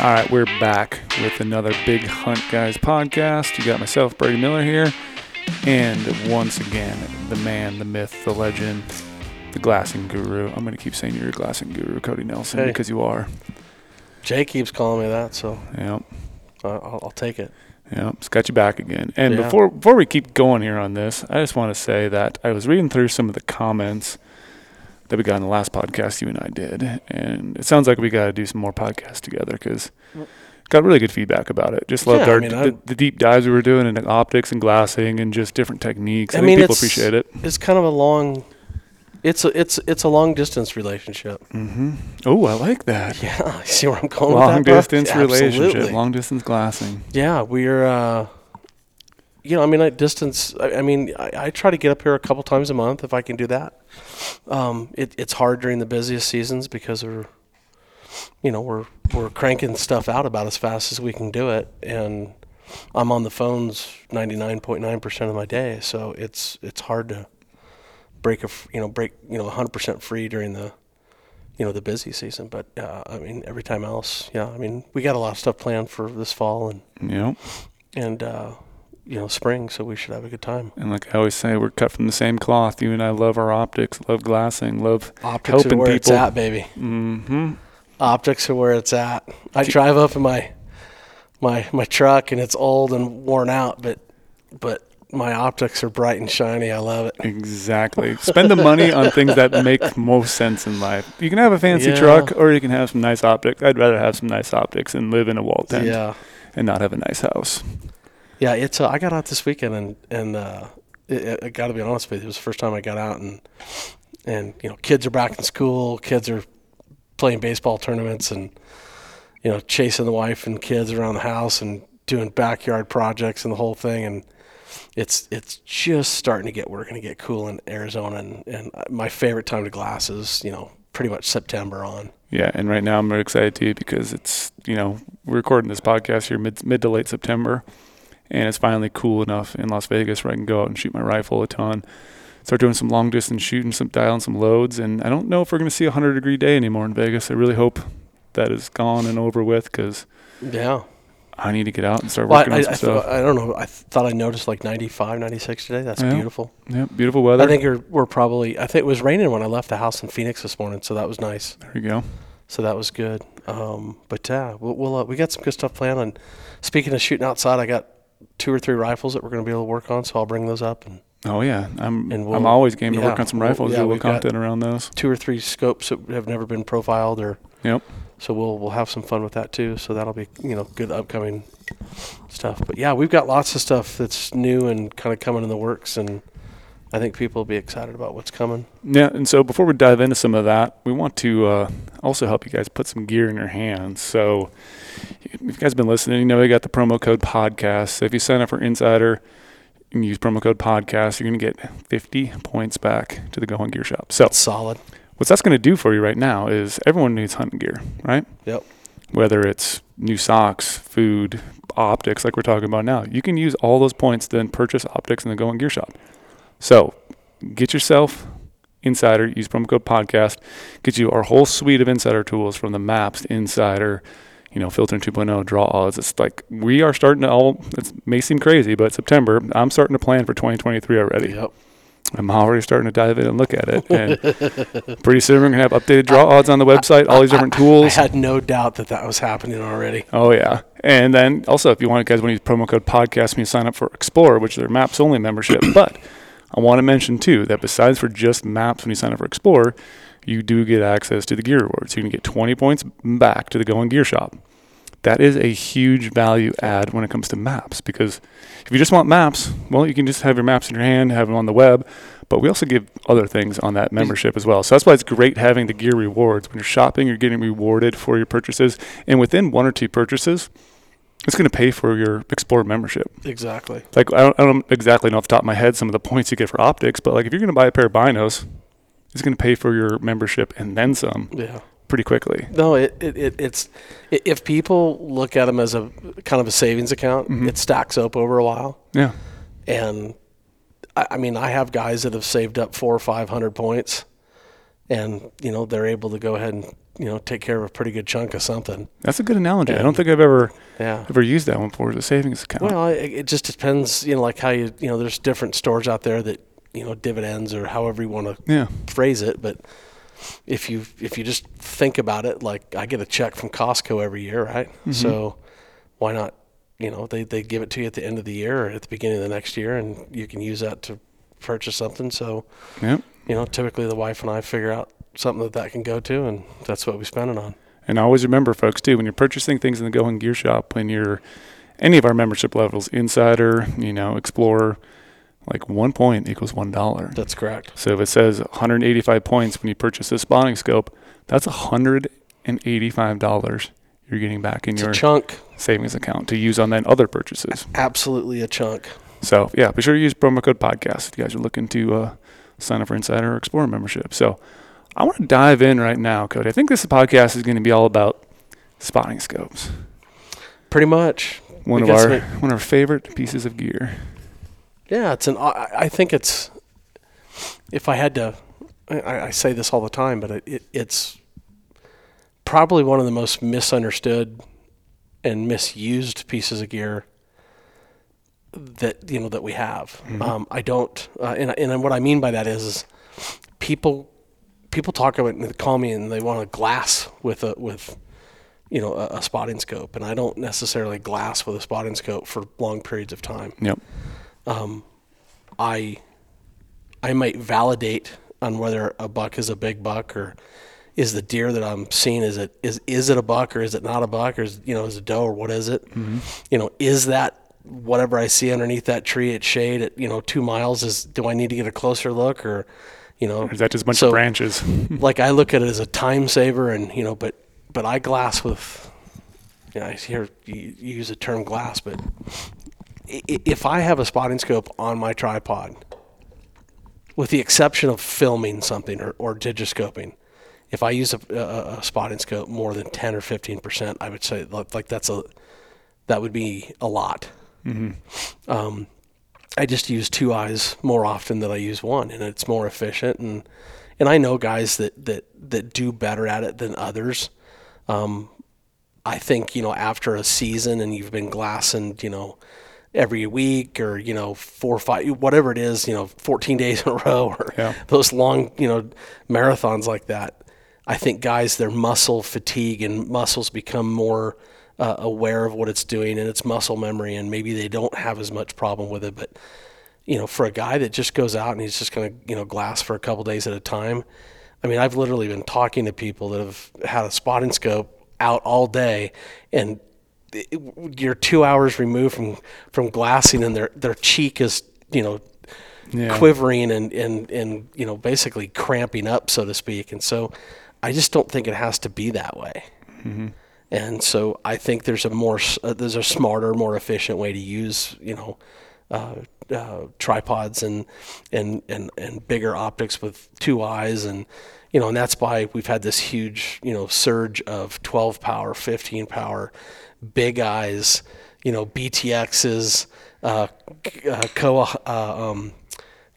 All right, we're back with another Big Hunt Guys podcast. You got myself, Brady Miller here, and once again, the man, the myth, the legend, the glassing guru. I'm going to keep saying you're a glassing guru, Cody Nelson, Hey. because you are. Jay keeps calling me that, so Yep, I'll, I'll take it. Yeah, It's got you back again. And Yeah. before before we keep going here on this, I just want to say that I was reading through some of the comments that we got in the last podcast you and I did, and it sounds like we got to do some more podcasts together because got really good feedback about it. Just loved Yeah, I our mean, the, the deep dives we were doing into optics and glassing and just different techniques. I, I think mean, people appreciate it. It's kind of a long. It's a it's it's a long distance relationship. Mm-hmm. Oh, I like that. Yeah, see where I'm going. Long with that, bro? distance relationship, long distance glassing. Yeah, we're. Uh, you know, I mean, I distance. I, I mean, I, I try to get up here a couple times a month if I can do that. Um, it, it's hard during the busiest seasons because we're, you know, we're we're cranking stuff out about as fast as we can do it, and I'm on the phones 99.9 percent of my day, so it's it's hard to break a you know break you know 100 percent free during the you know the busy season. But uh, I mean, every time else, yeah. I mean, we got a lot of stuff planned for this fall and Yep. and uh, you know spring, so we should have a good time. And like I always say, we're cut from the same cloth. You and I love our optics, love glassing, love Optics helping are where it's people. at, baby. hmm Optics are where it's at. I drive up in my my my truck, and it's old and worn out, but but my optics are bright and shiny. I love it. Exactly. Spend the money on things that make most sense in life. You can have a fancy Yeah. truck or you can have some nice optics. I'd rather have some nice optics and live in a wall tent Yeah, and not have a nice house. Yeah. It's. Uh, I got out this weekend, and and uh, I got to be honest with you, it was the first time I got out, and and you know, kids are back in school. Kids are playing baseball tournaments, and you know, chasing the wife and kids around the house, and doing backyard projects and the whole thing, and it's it's just starting to get we're going to get cool in Arizona, and and my favorite time to glass is you know pretty much September on. Yeah, and right now I'm excited too because it's you know we're recording this podcast here mid mid to late September, and it's finally cool enough in Las Vegas where I can go out and shoot my rifle a ton, start doing some long distance shooting, some dialing some loads, and I don't know if we're gonna see a hundred degree day anymore in Vegas. I really hope that is gone and over with because Yeah. I need to get out and start Well, working I, on some I, stuff. I don't know. I thought I noticed like 95, 96 today. That's Yeah. beautiful. yeah, beautiful weather. I think we're, we're probably. I think it was raining when I left the house in Phoenix this morning, so that was nice. there you go. So that was good. Um, but yeah, we'll, we'll uh, we got some good stuff planned. And speaking of shooting outside, I got two or three rifles that we're going to be able to work on. So I'll bring those up and Oh yeah, I'm And I'm always game to yeah, work on some we'll- rifles. yeah, do a content around those. two or three scopes that have never been profiled or. Yep. So we'll we'll have some fun with that too. So that'll be you know good upcoming stuff. But yeah, we've got lots of stuff that's new and kind of coming in the works, and I think people will be excited about what's coming. Yeah, and so before we dive into some of that, we want to uh, also help you guys put some gear in your hands. So if you guys been listening, you know we got the promo code podcast. So if you sign up for Insider and use promo code podcast, you're going to get 50 points back to the Go Hunt Gear Shop. So It's solid. what that's going to do for you right now is everyone needs hunting gear, right? Yep. Whether it's new socks, food, optics, like we're talking about now, you can use all those points to then purchase optics in the Go Hunt Gear Shop. So get yourself Insider, use promo code podcast, get you our whole suite of Insider tools from the maps to Insider, you know, filtering 2.0, draw odds. It's like we are starting to all, it may seem crazy, but September, I'm starting to plan for 2023 already. Yep. I'm already starting to dive in and look at it. And pretty soon we're going to have updated draw odds on the website, all these different tools. I had no doubt that that was happening already. Oh yeah, and then also if you want guys want to use promo code podcast when you sign up for Explorer, which is their maps only membership. but I want to mention too that besides for just maps when you sign up for Explorer, you do get access to the gear rewards. You can get 20 points back to the Go Hunt Gear Shop. That is a huge value add when it comes to maps because if you just want maps, well, you can just have your maps in your hand, have them on the web. But we also give other things on that membership as well. So that's why it's great having the gear rewards. When you're shopping, you're getting rewarded for your purchases. And within one or two purchases, it's going to pay for your Explore membership. Exactly. Like, I don't, I don't exactly know off the top of my head some of the points you get for optics, but like if you're going to buy a pair of binos, it's going to pay for your membership and then some Yeah. Pretty quickly. No, it, it, it it's if people look at them as a kind of a savings account, Mhm. it stacks up over a while. Yeah. And I, I mean, I have guys that have saved up four or five hundred points, and you know they're able to go ahead and you know take care of a pretty good chunk of something. That's a good analogy. I don't think I've ever Yeah. ever used that one before as a savings account. Well, it, it just depends. You know, like how you you know there's different stores out there that you know dividends or however you want to yeah. phrase it, but if you if you just think about it, like I get a check from Costco every year, right? Mm-hmm. So why not? You know, they they give it to you at the end of the year or at the beginning of the next year, and you can use that to purchase something. So Yep. you know, typically the wife and I figure out something that that can go to, and that's what we spend it on. And always remember, folks, too, when you're purchasing things in the Go Hunt Gear Shop, when you're any of our membership levels, Insider, you know, Explorer, like one point equals one dollar. That's correct. So if it says 185 points when you purchase this spotting scope, that's 185 dollars you're getting back in It's your chunk, savings account to use on then other purchases. absolutely a chunk. So yeah, be sure to use promo code podcast if you guys are looking to uh, sign up for Insider or Explorer membership. So I want to dive in right now, Cody. I think this podcast is going to be all about spotting scopes. Pretty much. One of our one of our favorite pieces of gear. Yeah, it's an. I, I think it's. If I had to, I, I say this all the time, but it, it, it's probably one of the most misunderstood and misused pieces of gear that you know that we have. Um, I don't, uh, and and what I mean by that is, is people people talk about it and they call me and they want a glass with a with you know a, a spotting scope, and I don't necessarily glass with a spotting scope for long periods of time. Yep. Um, I I might validate on whether a buck is a big buck or is the deer that I'm seeing is it is is it a buck or is it not a buck or is you know is it a doe or what is it? Mm-hmm. You know, is that whatever I see underneath that tree at shade at you know two miles is do I need to get a closer look or you know is that just a bunch So- of branches? like I look at it as a time saver, and you know, but but I glass with. You know, I hear you you use the term glass, but if I have a spotting scope on my tripod, with the exception of filming something or, or digiscoping, if I use a, a, a spotting scope more than ten or fifteen percent, I would say like like that's a that would be a lot. Um, I just use two eyes more often than I use one, and it's more efficient. and And I know guys that that that do better at it than others. Um, I think you know after a season and you've been glassing, you know, every week or you know four or five whatever it is, you know, 14 days in a row or Yeah. those long you know marathons like that. I think guys their muscle fatigue and muscles become more uh, aware of what it's doing and its muscle memory and maybe they don't have as much problem with it but you know for a guy that just goes out and he's just going to you know glass for a couple days at a time i mean i've literally been talking to people that have had a spotting scope out all day and it- you're two hours removed from from glassing and their their cheek is you know Yeah. quivering and, and, and you know basically cramping up so to speak. And so i just don't think it has to be that way. And so i think there's a more uh, there's a smarter more efficient way to use you know uh, uh, tripods and, and and and bigger optics with two eyes. And you know and that's why we've had this huge you know surge of 12 power 15 power big eyes you know btx's uh, uh, Kowa, uh, um,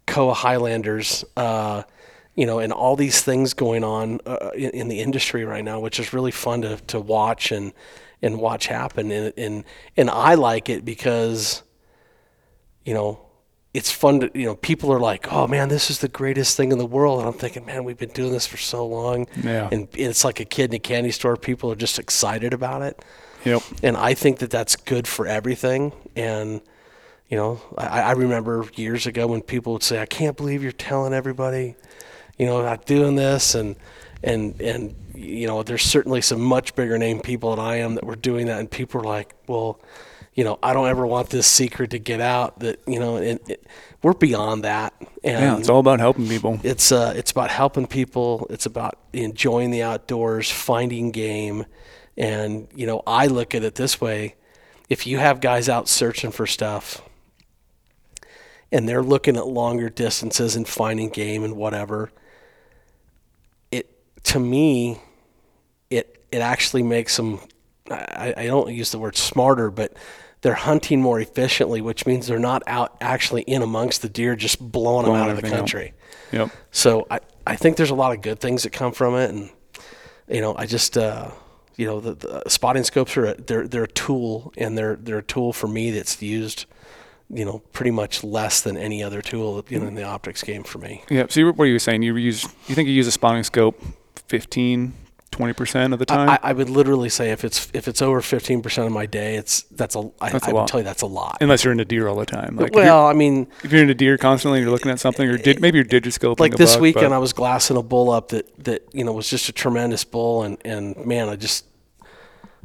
Kowa Highlanders, uh, you know and all these things going on uh, in, in the industry right now which is really fun to, to watch and and watch happen and, and and i like it because you know, it's fun to, you know, people are like, oh man, this is the greatest thing in the world. And I'm thinking, man, we've been doing this for so long. Yeah. And it's like a kid in a candy store. People are just excited about it. Yep. And I think that that's good for everything. And, you know, I, I remember years ago when people would say, I can't believe you're telling everybody, you know, about doing this. And, and, and, you know, there's certainly some much bigger name people than I am that were doing that. And people are like, well, you know, I don't ever want this secret to get out that, you know, and it, we're beyond that. And Yeah. It's all about helping people. it's uh, it's about helping people. It's about enjoying the outdoors, finding game, and you know I look at it this way: if you have guys out searching for stuff, and they're looking at longer distances and finding game and whatever, it to me, it it actually makes them. I, I don't use the word smarter, but they're hunting more efficiently, which means they're not out actually in amongst the deer, just blowing them out of the everything out. country. Yep. So I, I think there's a lot of good things that come from it, and you know, I just uh, you know the, the spotting scopes are a, they're they're a tool, and they're they're a tool for me that's used you know pretty much less than any other tool you know in the optics game for me. Yeah. So you, what are you saying? You use you think you use a spotting scope 15, 20 percent of the time? I, I would literally say if it's if it's over fifteen percent of my day, it's that's a I, That's a I would tell you that's a lot. Unless you're into deer all the time. Like well, I mean, if you're into deer constantly and you're looking at something, or did, maybe you're digiscoping. like a this buck, weekend, I was glassing a bull up that that you know was just a tremendous bull, and and man, I just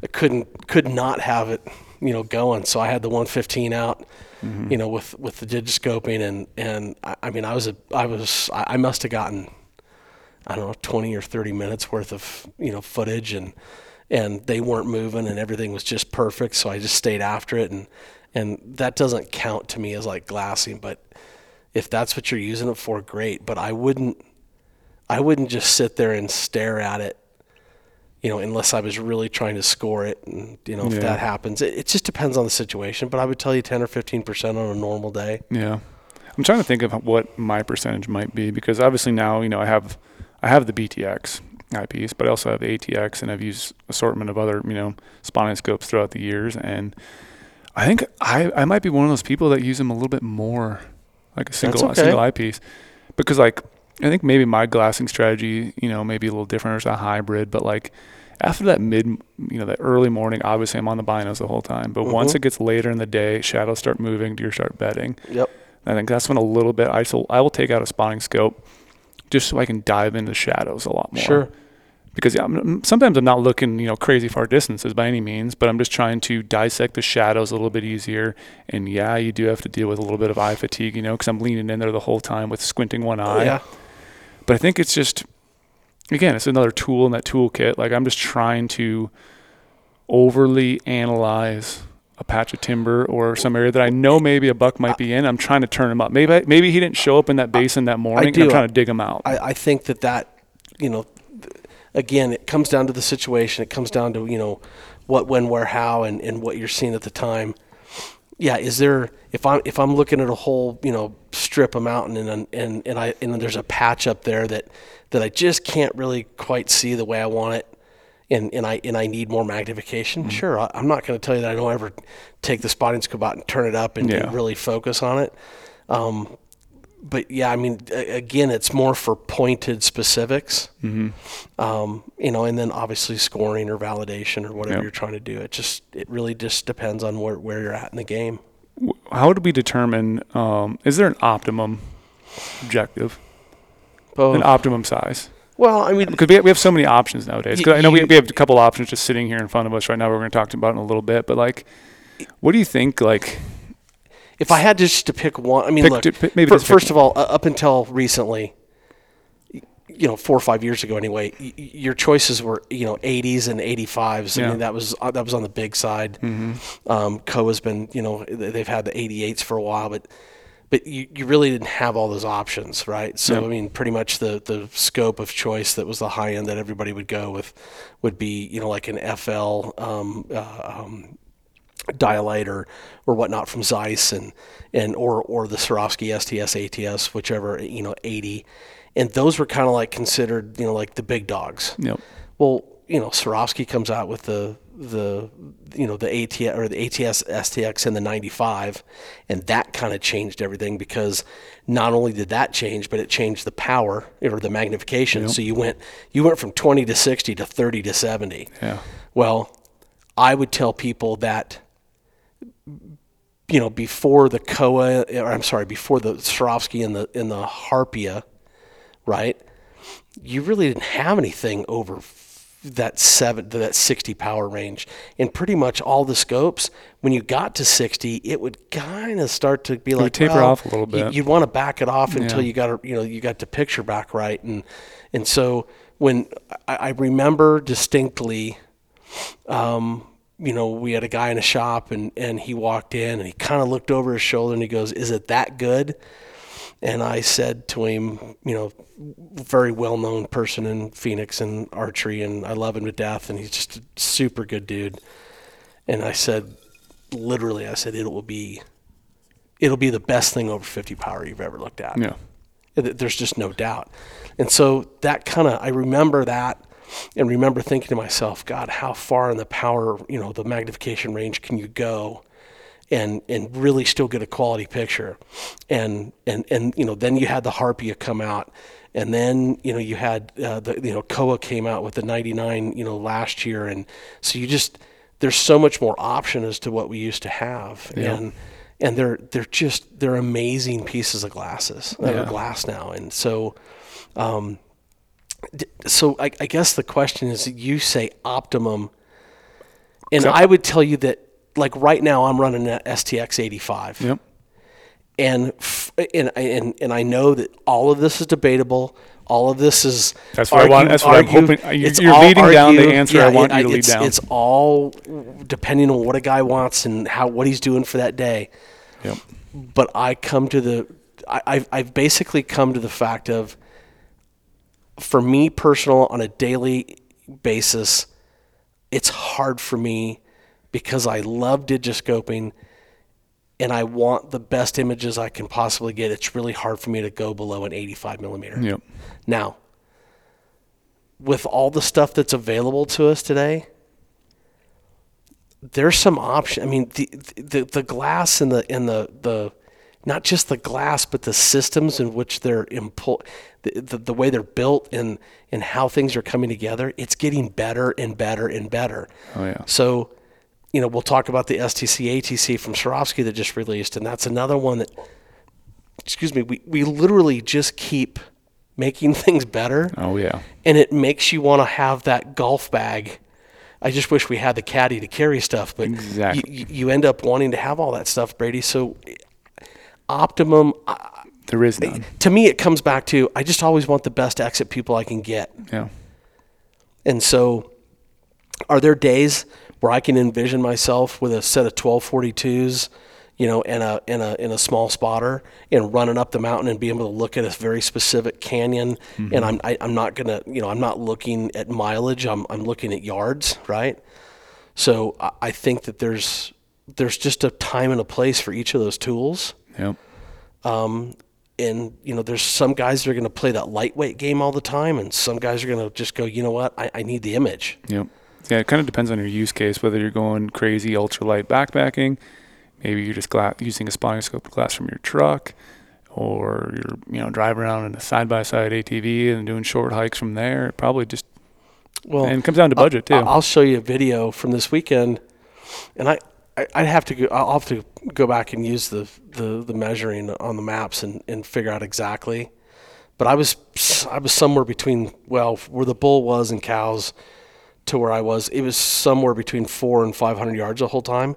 I couldn't could not have it you know going. So I had the 115 out, Mm-hmm. you know, with with the digiscoping, and and I, I mean, I was a I was I must have gotten I don't know 20 or 30 minutes worth of you know footage, and and they weren't moving, and everything was just perfect. So I just stayed after it, and and that doesn't count to me as like glassing, but if that's what you're using it for, great. But I wouldn't, I wouldn't just sit there and stare at it, you know, unless I was really trying to score it. And you know, if Yeah. that happens, it, it just depends on the situation. But I would tell you 10 or 15 percent on a normal day. Yeah, I'm trying to think of what my percentage might be because obviously now you know I have I have the BTX eyepiece, but I also have the ATX, and I've used assortment of other you know spotting scopes throughout the years, and I think I I might be one of those people that use them a little bit more, like a single a okay. single eyepiece, because like I think maybe my glassing strategy you know maybe a little different or it's a hybrid, but like. After that mid, you know, that early morning, obviously I'm on the binos the whole time. But once Mhm. it gets later in the day, shadows start moving, deer start bedding. Yep. I think that's when a little bit I still I will take out a spotting scope just so I can dive into the shadows a lot more. Sure. Because yeah, I'm, sometimes I'm not looking you know crazy far distances by any means, but I'm just trying to dissect the shadows a little bit easier. And yeah, you do have to deal with a little bit of eye fatigue, you know, because I'm leaning in there the whole time with squinting one oh, eye. yeah. But I think it's just again, it's another tool in that toolkit. Like I'm just trying to overly analyze a patch of timber or some area that I know maybe a buck might be in. I'm trying to turn him up. Maybe I, maybe he didn't show up in that basin that morning. I'm trying to dig him out. I, I think that that, you know, again, it comes down to the situation. It comes down to, you know, what, when, where, how, and, and what you're seeing at the time. Yeah, is there if I'm if I'm looking at a whole you know strip of mountain and and and I and there's a patch up there that that I just can't really quite see the way I want it, and and I and I need more magnification. Sure, I, I'm not going to tell you that I don't ever take the spotting scope out and turn it up and, and Yeah. really focus on it. Um, but yeah, I mean, again, it's more for pointed specifics. Mm-hmm. Um, you know, and then obviously scoring or validation or whatever Yep. you're trying to do. It just it really just depends on where where you're at in the game. How do we determine? Um, is there an optimum objective, Both. an optimum size? Well, I mean, Because we have, we have so many options nowadays. 'Cause I know we, you- we have a couple options just sitting here in front of us right now. We're going to talk about in a little bit. But like, what do you think? Like, if I had just to pick one, I mean, Pick- look. maybe fir- just pick first of all, uh, up until recently, y- you know, four or five years ago, anyway, y- y- your choices were you know 80s and 85s. I Yeah. mean, that was uh, that was on the big side. Um, Kowa's been, you know, th- they've had the 88s for a while, but but you, you really didn't have all those options, right? So Yep. I mean, pretty much the the scope of choice that was the high end that everybody would go with would be, you know, like an FL. Um, uh, um, dialite or, or whatnot from Zeiss and, and or or the Swarovski STS ATS whichever you know 80 and those were kind of like considered you know like the big dogs know, well you know Swarovski comes out with the the you know the ATX or the ATX STX in the 95 and that kind of changed everything because not only did that change but it changed the power or the magnification. So you went you went from 20 to 60 to 30 to 70 yeah, well, I would tell people that, you know, before the Kowa, or I'm sorry, before the Swarovski and the and the Harpia, right? You really didn't have anything over that seven that 60 power range, and pretty much all the scopes. When you got to 60, it would kind of start to be like taper well, off a little bit. you'd want to back it off until Yeah. you got to, you know you got the picture back right and and so when I, I remember distinctly um, you know we had a guy in a shop and and he walked in and he kind of looked over his shoulder and he goes is it that good and I said to him you know very well known person in Phoenix and archery and I love him to death and he's just a super good dude and I said literally I said it will be it'll be the best thing over 50 power you've ever looked at yeah, There's just no doubt. And so that kind of I remember that and remember thinking to myself, God, how far in the power, you know, the magnification range can you go? And and really still get a quality picture. And and and you know, then you had the Harpia come out, and then you know you had uh, the you know Kowa came out with the 99 you know last year, and so you just there's so much more option as to what we used to have, Yeah. and and they're they're just they're amazing pieces of glasses of Yeah. glass now, and so. Um, so I, I guess the question is, you say optimum, and So- I would tell you that, like right now, I'm running an STX 85, Yep. and f- and and and I know that all of this is debatable. All of this is That's what I want- that's what I'm hoping- uh, it's you're all leading down the argue- answer I want it- you to lead it's, down. It's all depending on what a guy wants and how what he's doing for that day Yep. but I come to the I, I've, I've basically come to the fact of for me personal on a daily basis it's hard for me because I love digiscoping and I want the best images I can possibly get it's really hard for me to go below an 85 millimeter Yep. now with all the stuff that's available to us today there's some option. I mean, the the, the glass and the and the the not just the glass, but the systems in which they're impul- the, the the way they're built and and how things are coming together. It's getting better and better and better. Oh yeah. So, you know, we'll talk about the STC ATC from Swarovski that just released, and that's another one that, excuse me, we, we literally just keep making things better Oh yeah. and it makes you want to have that golf bag. I just wish we had the caddy to carry stuff, but Exactly. you, you end up wanting to have all that stuff, Brady. So, optimum There is none. to me, it comes back to I just always want the best exit pupil I can get, Yeah. and so are there days where I can envision myself with a set of twelve forty twos, you know, and a in a in a small spotter and running up the mountain and being able to look at a very specific canyon. And I'm I, I'm not gonna you know I'm not looking at mileage. I'm I'm looking at yards, right? So I, I think that there's there's just a time and a place for each of those tools. Yep. Um, and you know, there's some guys that are going to play that lightweight game all the time, and some guys are going to just go, you know what, I, I need the image. Yep. Yeah, it kind of depends on your use case, whether you're going crazy ultralight backpacking, maybe you're just gla- using a spotting scope glass from your truck, or you're you know driving around in a side by side ATV and doing short hikes from there. It probably just Well, and it comes down to budget too. I- I'll show you a video from this weekend, and I, I I'd have to go. I'll have to go back and use the the, the measuring on the maps and, and figure out exactly. But I was I was somewhere between well where the bull was and cows to where I was. It was somewhere between four and five hundred yards the whole time.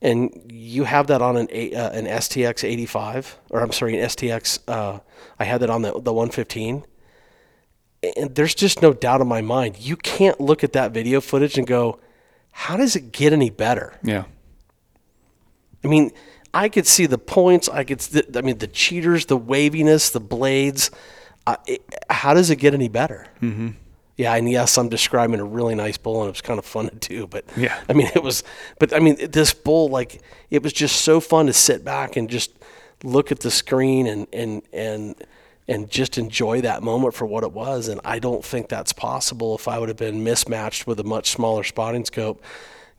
And you have that on an uh, an STX 85, or I'm sorry, an STX. Uh, I had that on the the 115 and there's just no doubt in my mind you can't look at that video footage and go how does it get any better yeah. i mean i could see the points i could s- i mean the cheaters the waviness the blades uh, it, how does it get any better mm-hmm. Yeah and yes i'm describing a really nice bull and it was kind of fun to do but Yeah. i mean it was but i mean this bull like it was just so fun to sit back and just look at the screen and and and and just enjoy that moment for what it was. And I don't think that's possible if I would have been mismatched with a much smaller spotting scope,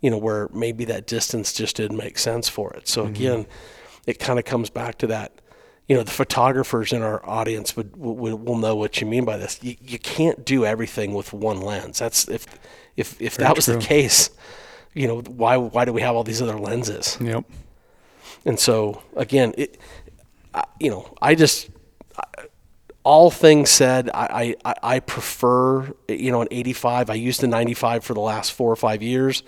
you know, where maybe that distance just didn't make sense for it. So mm-hmm. again, it kind of comes back to that. You know, the photographers in our audience would will, will know what you mean by this. You, you can't do everything with one lens. That's if if if that was true. the case, you know, why why do we have all these other lenses? Yep. And so again, it, I, you know, I just, I, all things said, I, I, I prefer, you know, an 85. I used the 95 for the last four or five years,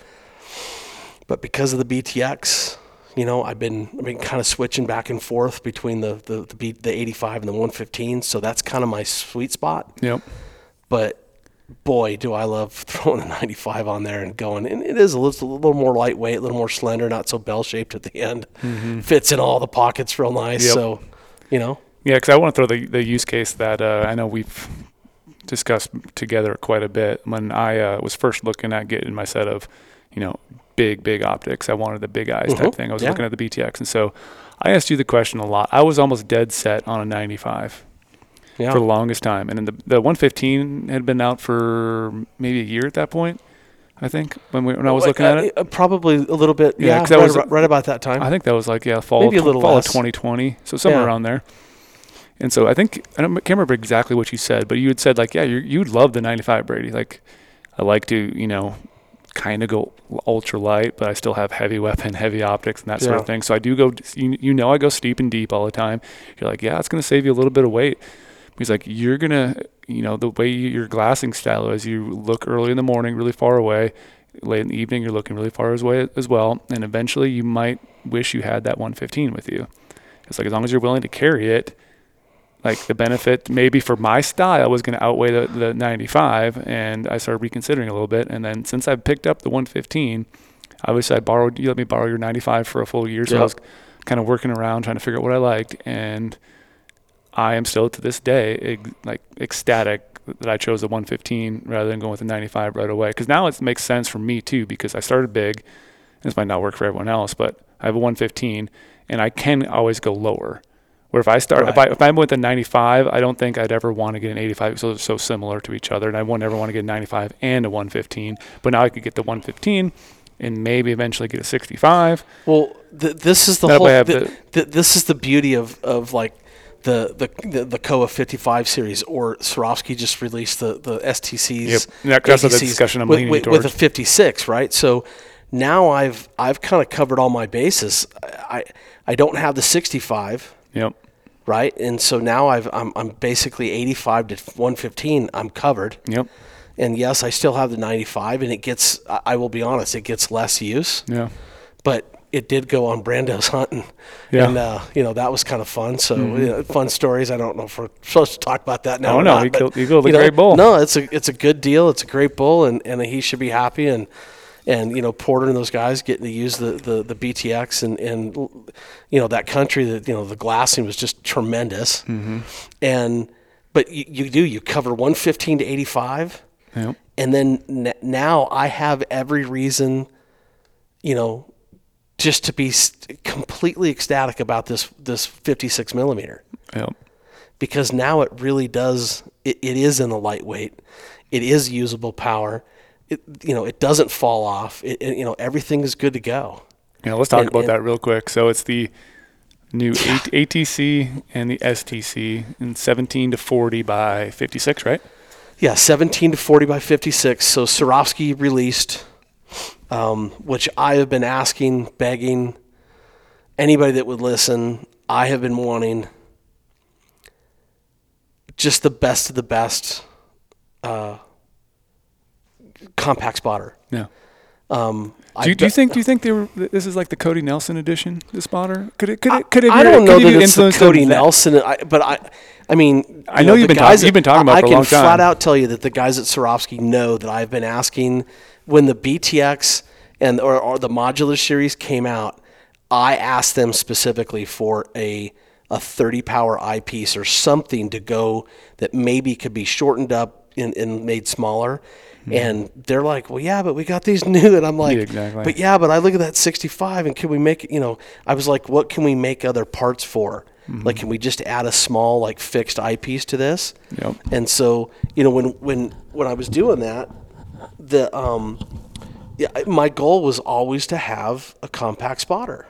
but because of the BTX, you know, I've been, I've been kind of switching back and forth between the, the, the, the 85 and the 115. So that's kind of my sweet spot. Yep. But boy, do I love throwing the 95 on there and going. And it is a little, a little more lightweight, a little more slender, not so bell shaped at the end. Fits in all the pockets real nice. Yep. So, you know, Yeah, because I want to throw the the use case that uh, I know we've discussed together quite a bit. When I uh, was first looking at getting my set of, you know, big big optics, I wanted the big eyes type Mhm, thing. I was yeah. looking at the BTX, and so I asked you the question a lot. I was almost dead set on a 95, Yeah. for the longest time. And then the the 115 had been out for maybe a year at that point. I think when we, when I was looking at it, Uh, probably a little bit. Yeah, that right, was- right about that time. I think that was like yeah fall Maybe a little fall less. of 2020, so somewhere Yeah. around there. And so I think I don't, can't remember exactly what you said, but you had said like yeah you you'd love the 95 Brady. Like I like to you know kind of go ultra light, but I still have heavy weapon, heavy optics, and that sort Yeah. of thing. So I do go you, you know I go steep and deep all the time. You're like yeah it's gonna save you a little bit of weight. He's like you're gonna you know the way you, your glassing style is you look early in the morning really far away late in the evening you're looking really far away as well and eventually you might wish you had that 115 with you it's like as long as you're willing to carry it like the benefit maybe for my style was going to outweigh the, the 95 and i started reconsidering a little bit and then since i've picked up the 115 obviously i borrowed you let me borrow your 95 for a full year so i was kind of working around trying to figure out what i liked and i am still to this day like ecstatic that I chose the 115 rather than going with the 95 right away. Because now it makes sense for me too, because I started big. This might not work for everyone else, but I have a 115 and I can always go lower. Where if I start, if I if I'm with a 95, I don't think I'd ever want to get an 85. So they're so similar to each other, and I won't ever want to get a 95 and a 115. But now I could get the 115 and maybe eventually get a 65. Well, th- this is the That whole. way I have th- the- th- this is the beauty of, of like the the the, the Kowa 55 series, or Swarovski just released the the STCs. Yep. That's the discussion I'm with, leaning with, with a 56, right? So now I've I've kind of covered all my bases. I I don't have the 65. Yep. Right, and so now I've I'm, I'm basically 85 to 115. I'm covered, Yep. and yes, I still have the 95, and it gets. I, will be honest, it gets less use Yeah. but it did go on Brando's hunting. Yeah. And, uh, you know, that was kind of fun. So, you know, fun stories. I don't know if we're supposed to talk about that now. Oh, no, not, he killed- he killed a you know, great bull. No, it's a, it's a good deal. It's a great bull, and, and he should be happy. And, and, you know, Porter and those guys getting to use the, the, the BTX and, and, you know, that country that, you know, the glassing was just tremendous. Mm-hmm. And, but you, you do, you cover 115 to 85 Yep. and then n- now I have every reason, you know, just to be st- completely ecstatic about this this 56 millimeter Yep. because now it really does. It, it is in the lightweight. It is usable power. It you know it doesn't fall off. It, it- you know everything is good to go. Yeah, let's talk And- about and- that real quick. So it's the new ATC and the STC in 17 to 40 by 56, right? Yeah, 17 to 40 by 56. So Swarovski released, um, which I have been asking, begging anybody that would listen. I have been wanting just the best of the best uh, compact spotter. Yeah. Um, Do you, I do you think do you think they were, this is like the Cody Nelson edition, the spotter? Could it could it could it I be- don't know that it's the Cody Nelson, I, but I, I mean, I you know the you've been guys talk- you've been talking about I it for a can time. flat out tell you that the guys at Swarovski know that I've been asking when the BTX and or, or the modular series came out. I asked them specifically for a a 30 power eyepiece or something to go that maybe could be shortened up and, and made smaller. And they're like, well, yeah, but we got these new. And I'm like. Yeah, exactly. but yeah, but I look at that 65 and can we make you know, I was like, what can we make other parts for? Mm-hmm. Like, can we just add a small, like, fixed eyepiece to this? Yep. And so, you know, when, when, when I was doing that, the, um, yeah, my goal was always to have a compact spotter.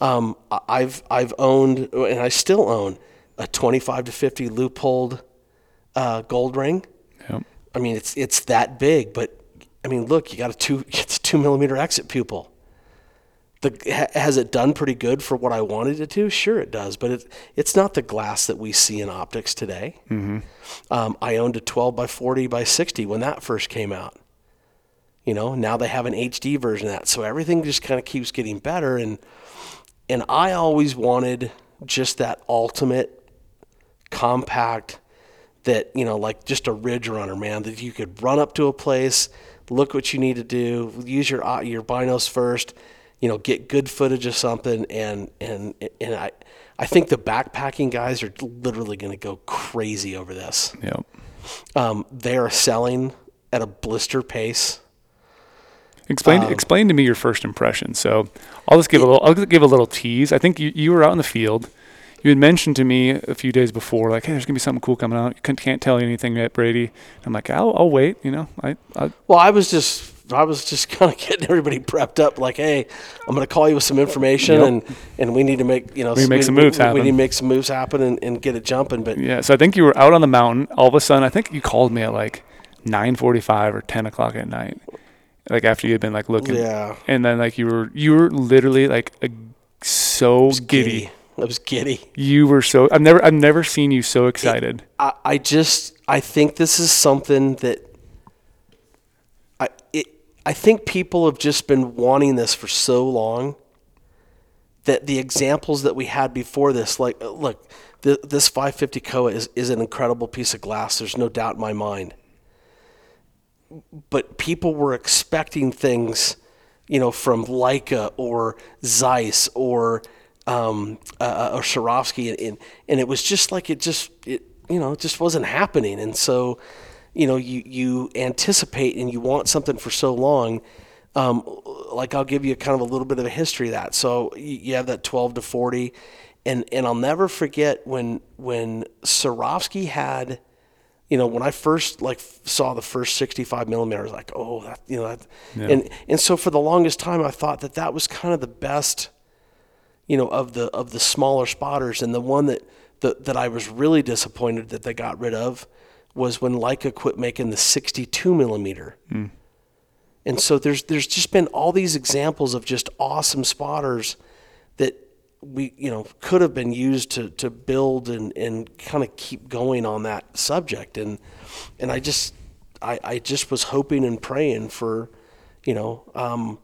Um, I've, I've owned, and I still own a 25 to 50 Leupold, uh, gold ring. I mean, it's it's that big, but I mean, look, you got a two it's a two millimeter exit pupil. The has it done pretty good for what I wanted it to? Sure, it does, but it it's not the glass that we see in optics today. Mm-hmm. Um, I owned a 12 by 40 by 60 when that first came out. You know, now they have an HD version of that, so everything just kind of keeps getting better. And and I always wanted just that ultimate compact that you know like just a ridge runner man that you could run up to a place look what you need to do use your your binos first you know get good footage of something and and and i i think the backpacking guys are literally going to go crazy over this Yep. um, they are selling at a blister pace Explain Um, explain to me your first impression. So I'll just give a little I'll give a little tease. I think you, you were out in the field. You had mentioned to me a few days before, like, hey, there's gonna be something cool coming out. You can't, can't tell you anything yet, Brady. I'm like, I'll, I'll wait. You know, I, I Well, I was just I was just kind of getting everybody prepped up. Like, hey, I'm going to call you with some information, Yep. and and we need to make you know We make some moves we, We need to make some moves happen and, and get it jumping. But yeah. So I think you were out on the mountain. All of a sudden, I think you called me at like 9:45 or 10 o'clock at night, like after you had been like looking. yeah, And then like you were you were literally like a, so giddy. I was giddy. You were so I've never I've never seen you so excited. I, I just I think this is something that I it, I think people have just been wanting this for so long that the examples that we had before this like uh, look th- this 550 Kowa is, is an incredible piece of glass there's no doubt in my mind but people were expecting things you know from Leica or Zeiss or um, uh, or Swarovski and, and and it was just like it just it you know it just wasn't happening. And so you know you you anticipate and you want something for so long um, like I'll give you kind of a little bit of a history of that. So you, have that 12 to 40 and and I'll never forget when when Swarovski had you know, when I first like f- saw the first 65 millimeter, I was like, oh, that, you know, that, and and so for the longest time, I thought that that was kind of the best, you know, of the of the smaller spotters, and the one that the, that I was really disappointed that they got rid of was when Leica quit making the 62 millimeter. And so there's there's just been all these examples of just awesome spotters that we you know could have been used to to build and and kind of keep going on that subject. And and I just I I just was hoping and praying for you know um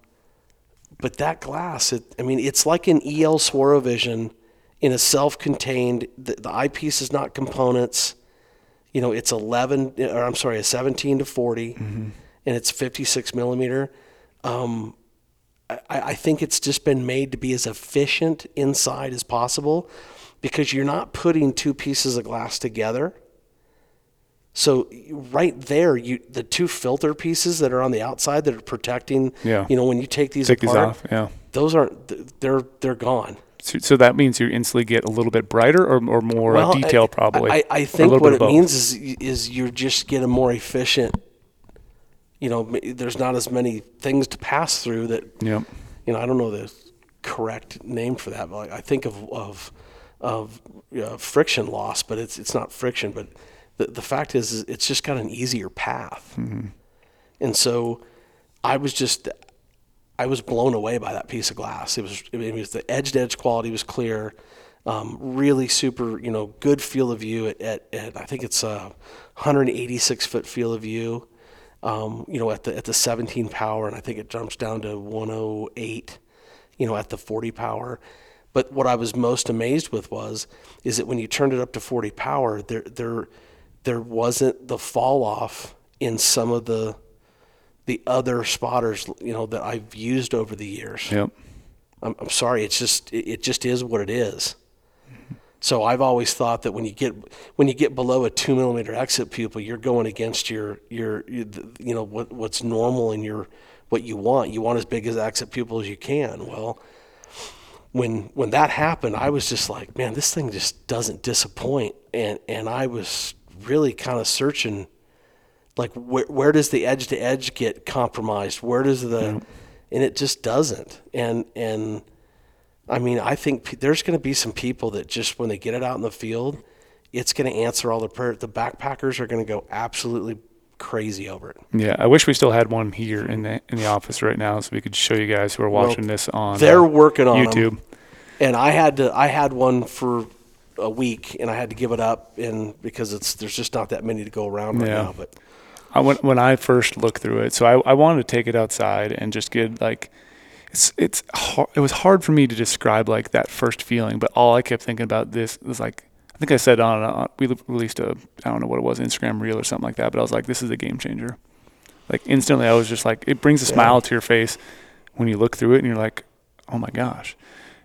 but that glass it I mean it's like an EL Swarovision in a self-contained the, the eyepiece is not components. You know it's 11 or I'm sorry a 17 to 40 and it's 56 millimeter. Um I, I think it's just been made to be as efficient inside as possible because you're not putting two pieces of glass together. So right there, you the two filter pieces that are on the outside that are protecting. Yeah. You know, when you take these Take these off. Yeah. those aren't. They're they're gone. So, so that means you instantly get a little bit brighter or, or more I- detail, probably. I, I think what it both. means is is you're just getting more efficient. You know, there's not as many things to pass through that Yep. you know, I don't know the correct name for that, but I think of of of uh, friction loss, but it's it's not friction. But the the fact is, is it's just got an easier path, and so I was just I was blown away by that piece of glass. It was it was the edge to edge quality was clear, um, really super you know good field of view at, at, at I think it's a 186 foot field of view. Um, you know, at the at the 17 power, and I think it jumps down to 108. You know, at the 40 power. But what I was most amazed with was is that when you turned it up to 40 power, there there there wasn't the fall off in some of the the other spotters, you know, that I've used over the years. Yep. I'm, I'm sorry, it's just it, it just is what it is. So I've always thought that when you get when you get below a two millimeter exit pupil, you're going against your your, you know what what's normal and your what you want. You want as big as exit pupil as you can. Well, when when that happened, I was just like, man, this thing just doesn't disappoint, and and I was really kind of searching, like where where does the edge to edge get compromised? Where does the and it just doesn't, and and I mean, I think pe- there's going to be some people that just when they get it out in the field, it's going to answer all the prayer. The backpackers are going to go absolutely crazy over it. Yeah. I wish we still had one here in the in the office right now, so we could show you guys who are watching this on They're uh, working on YouTube. and I had to I had one for a week and I had to give it up and because it's there's just not that many to go around right Yeah. now but I, when when I first looked through it, so I, I wanted to take it outside and just get like, it's it's hard, it was hard for me to describe like that first feeling, but all I kept thinking about this was like I think I said on, on we released a I don't know what it was Instagram reel or something like that, but I was like this is a game changer. Like instantly, I was just like it brings a Yeah. smile to your face when you look through it and you're like, oh my gosh,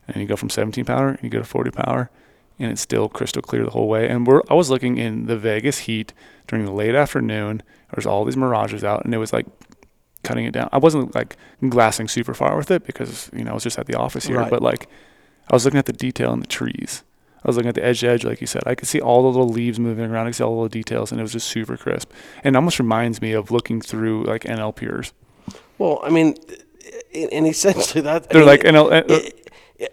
and you go from 17 power and you go to 40 power and it's still crystal clear the whole way. And we're I was looking in the Vegas heat during the late afternoon. There's all these mirages out, and it was like cutting it down. I wasn't like glassing super far with it because you know I was just at the office here, Right. but like I was looking at the detail in the trees. I was looking at the edge to edge, like you said. I could see all the little leaves moving around. I could see all the little details, and it was just super crisp. And it almost reminds me of looking through like NL Pures. Well, I mean, and essentially that They're mean, like NL. uh, it- it- you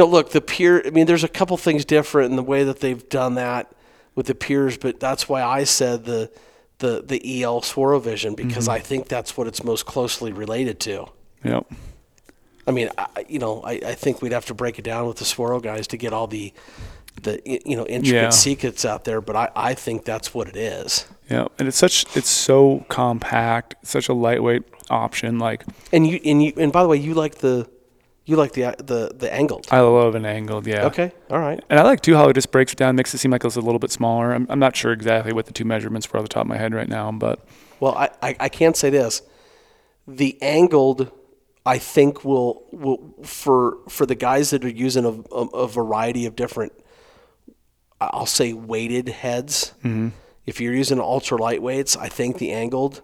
know, look, the peer. I mean, there's a couple things different in the way that they've done that with the peers, but that's why I said the the the EL Swarovision because mm-hmm. I think that's what it's most closely related to. yep. I mean, I, you know, I, I think we'd have to break it down with the swirl guys to get all the the you know intricate Yeah. secrets out there, but I, I think that's what it is. Yeah, and it's such it's so compact, such a lightweight option. Like And you and you and by the way, you like the you like the the the angled. I love an angled, yeah. Okay, all right. And I like too how it just breaks it down, makes it seem like it's a little bit smaller. I'm, I'm not sure exactly what the two measurements were off the top of my head right now, but Well, I, I, I can't say this. The angled, I think will will for for the guys that are using a, a, a variety of different, I'll say weighted heads. Mm-hmm. If you're using ultra lightweights, I think the angled,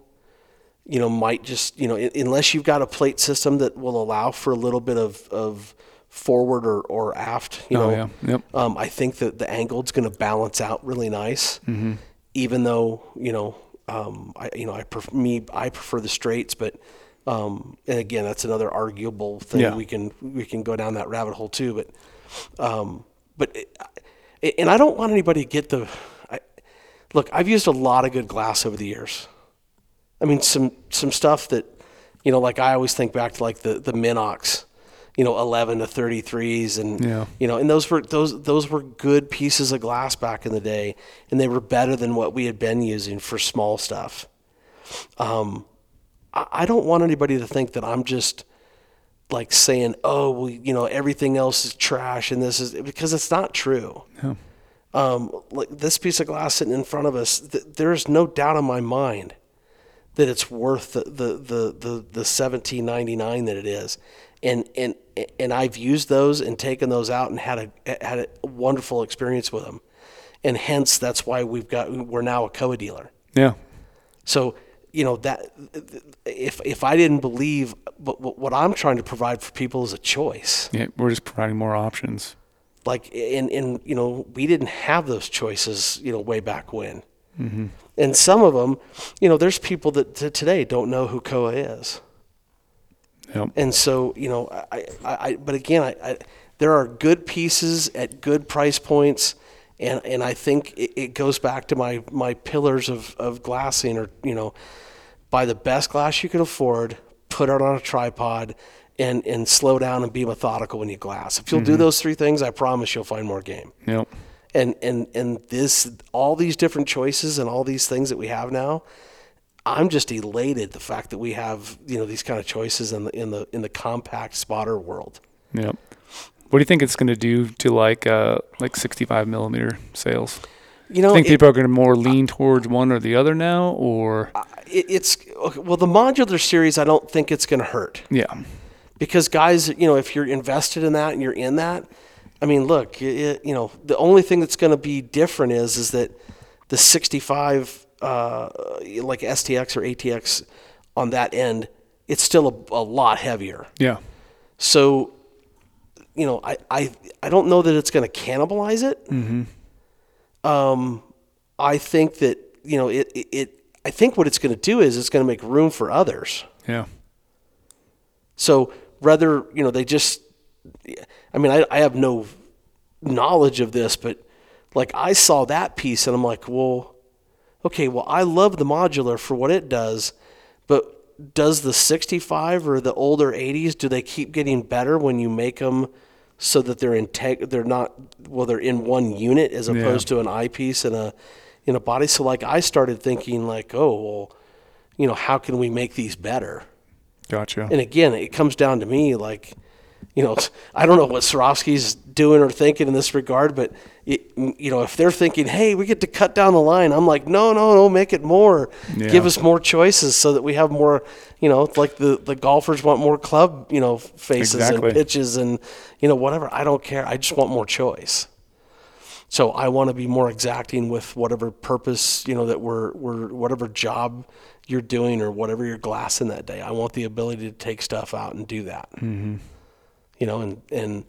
you know, might just you know unless you've got a plate system that will allow for a little bit of of forward or, or aft, you Oh, know, yeah. Yep. um, I think that the angled's going to balance out really nice. Mm-hmm. Even though you know, um, I you know, I pref- me I prefer the straights, but um, and again, that's another arguable thing. Yeah. We can we can go down that rabbit hole too. But um, but it, and I don't want anybody to get the. I, look, I've used a lot of good glass over the years. I mean, some some stuff that, you know, like I always think back to like the the Minox, you know, eleven to thirty threes, and Yeah. you know, and those were those those were good pieces of glass back in the day, and they were better than what we had been using for small stuff. Um, I, I don't want anybody to think that I'm just like saying, oh, well, you know, everything else is trash and this is because it's not true. Um, like this piece of glass sitting in front of us, th- there is no doubt in my mind that it's worth the the the the, the seventeen ninety nine that it is, and and and I've used those and taken those out and had a had a wonderful experience with them, and hence that's why we've got we're now a co dealer. yeah, So you know that if if I didn't believe, but what what I'm trying to provide for people is a choice. yeah. We're just providing more options. Like and and you know we didn't have those choices you know way back when. Mm-hmm. And some of them, you know, there's people that t- today don't know who Kowa is. Yep. And so, you know, I, I, I but again, I, I, there are good pieces at good price points, and, and I think it, it goes back to my, my pillars of, of glassing, or you know, buy the best glass you can afford, put it on a tripod, and and slow down and be methodical when you glass. If you'll do mm-hmm. those three things, I promise you'll find more game. Yep. And and and this, all these different choices and all these things that we have now. I'm just elated the fact that we have you know these kind of choices in the in the in the compact spotter world. Yep. What do you think it's going to do to like uh like 65 millimeter sales? You know, think it- people are going to more lean towards one or the other now, or it, it's okay, well the modular series. I don't think it's going to hurt yeah, because guys, you know, if you're invested in that and you're in that, I mean, look, it, you know, the only thing that's going to be different is is that the 65 uh, like STX or ATX on that end, it's still a, a lot heavier. yeah, So, you know, I, I, I don't know that it's going to cannibalize it. Hmm. Um, I think that, you know, it, it, it I think what it's going to do is it's going to make room for others. yeah, So rather, you know, they just, I mean, I, I have no knowledge of this, but like I saw that piece and I'm like, well, okay, well, I love the modular for what it does, but does the 65 or the older 80s, do they keep getting better when you make them so that they're in teg- they're not, well, they're in one unit as opposed to an eyepiece and a, in a body. So like I started thinking like, oh, well, you know, how can we make these better? gotcha. And again, it comes down to me, like, you know, I don't know what Swarovski's doing or thinking in this regard, but it, you know, if they're thinking, hey, we get to cut down the line, I'm like, no, no, no, make it more, Yeah. give us more choices so that we have more, you know, like the the golfers want more club, you know, faces Exactly. and pitches and you know whatever. I don't care. I just want more choice. So I want to be more exacting with whatever purpose, you know, that we're, we're whatever job you're doing or whatever you're glassing that day. I want the ability to take stuff out and do that. Mm-hmm. You know, and and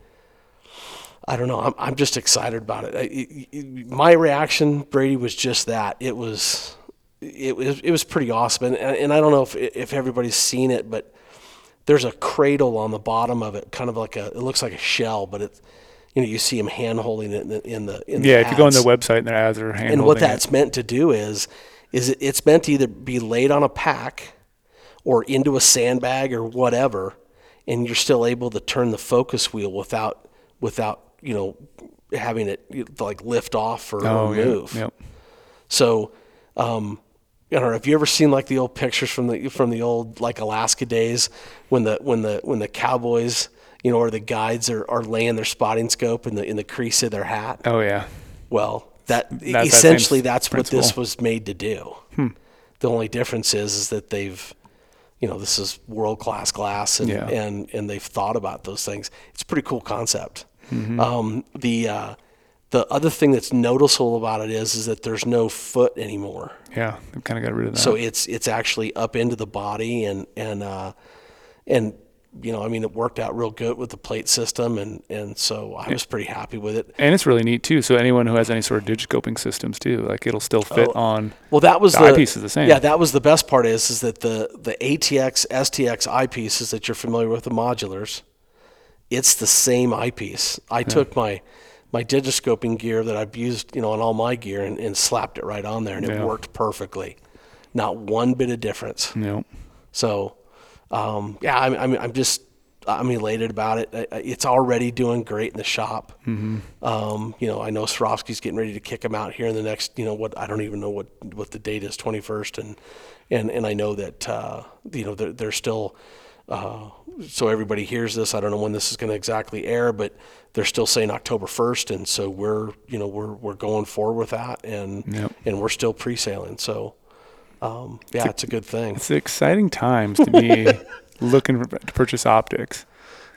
I don't know. I'm, I'm just excited about it. I, it- it- My reaction, Brady, was just that. It was, it was, it was pretty awesome. And, and I don't know if, if everybody's seen it, but there's a cradle on the bottom of it, kind of like a, it looks like a shell, but it, you know, you see him hand holding it in the, in the, in the Yeah, if you go on their website and their ads are hand and what holding it. that's meant to do is, is it, it's meant to either be laid on a pack or into a sandbag or whatever, and you're still able to turn the focus wheel without, without, you know, having it like lift off or, Oh, or move. Yep. So, um, I don't know. Have you ever seen like the old pictures from the from the old like Alaska days when the when the when the cowboys, you know, or the guides are, are laying their spotting scope in the in the crease of their hat? Oh yeah. Well, that that same essentially s- that's what this was made to do. Hmm. The only difference is is that they've, you know, this is world class glass, and Yeah. and and they've thought about those things. It's a pretty cool concept. Mm-hmm. Um, the uh, the other thing that's noticeable about it is is that there's no foot anymore. Yeah. They've kind of got rid of that. So it's it's actually up into the body and and uh, and you know I mean it worked out real good with the plate system and and so I was pretty happy with it. and it's really neat too. So anyone who has any sort of digiscoping systems too, like it'll still oh, fit Oh, on. Well, that was The the, eyepiece is the same. Yeah, that was the best part is is that the the ATX STX eyepieces that you're familiar with the modulars, it's the same eyepiece. I took my my digiscoping gear that I've used, you know, on all my gear and, and slapped it right on there, and it worked perfectly. Not one bit of difference. You. So, um, yeah, I'm, I'm, I'm just, I'm elated about it. It's already doing great in the shop. Mm-hmm. Um, you know, I know Swarovski's getting ready to kick them out here in the next, you know, what I don't even know what what the date is, 21st, and and and I know that uh, you know they're, they're still. Uh, so everybody hears this. I don't know when this is going to exactly air, but they're still saying October 1st, and so we're, you know, we're we're going forward with that, and Yep. and we're still pre-sailing. So, um, yeah, it's a good thing. It's exciting times to be looking for, to purchase optics.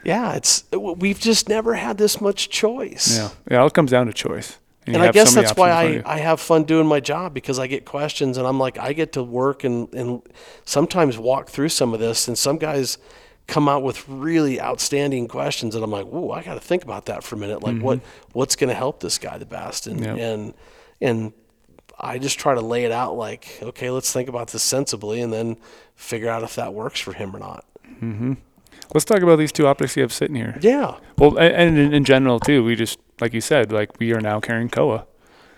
Yeah, it's we've just never had this much choice. Yeah. yeah, It all comes down to choice. you And I guess that's why options in front I. I have fun doing my job because I get questions and I'm like I get to work and, and sometimes walk through some of this and some guys come out with really outstanding questions and I'm like, "Ooh, I got to think about that for a minute. Like what what's going to help this guy the best?" And Mm-hmm. Yep. and and I just try to lay it out like, "Okay, let's think about this sensibly and then figure out if that works for him or not." Mm-hmm. Let's talk about these two optics you have sitting here. Yeah. Well, and in, in general too, we just like you said, like we are now carrying Kowa.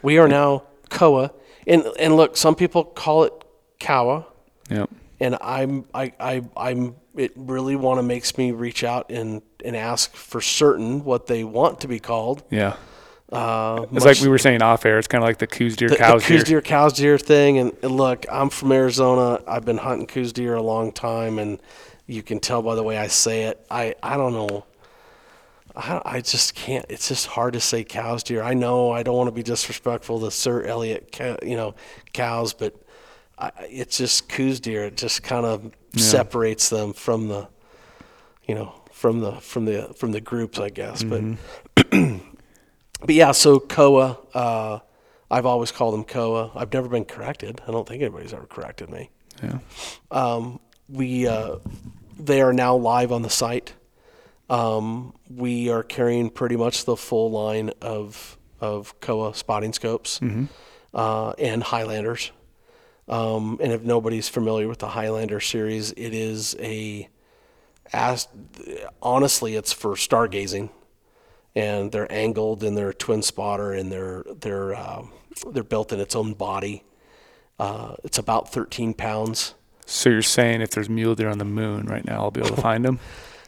We are now Kowa, and and look, some people call it Kawa, Yep. and I'm I I I'm it really want to makes me reach out and and ask for certain what they want to be called. Yeah. Uh, It's like we were saying off air. It's kind of like the coos deer the, cows the coos deer. deer cows deer thing, and, and look, I'm from Arizona. I've been hunting coos deer a long time, and you can tell by the way I say it. I I don't know. I, I just can't. It's just hard to say cows deer. I know I don't want to be disrespectful to Sir Elliot, you know, cows, but I, it's just coos deer. It just kind of separates them from the, you know, from the from the from the groups, I guess. But but yeah, so Kowa. Uh, I've always called them Kowa. I've never been corrected. I don't think anybody's ever corrected me Yeah. um, we uh, they are now live on the site. Um, we are carrying pretty much the full line of of Kowa spotting scopes uh, and Highlanders. Um, and if nobody's familiar with the Highlander series, it is a as honestly, it's for stargazing, and they're angled and they're a twin spotter and they're they're uh, they're built in its own body. Uh, it's about 13 pounds. So you're saying if there's mule deer on the moon right now, I'll be able to find them?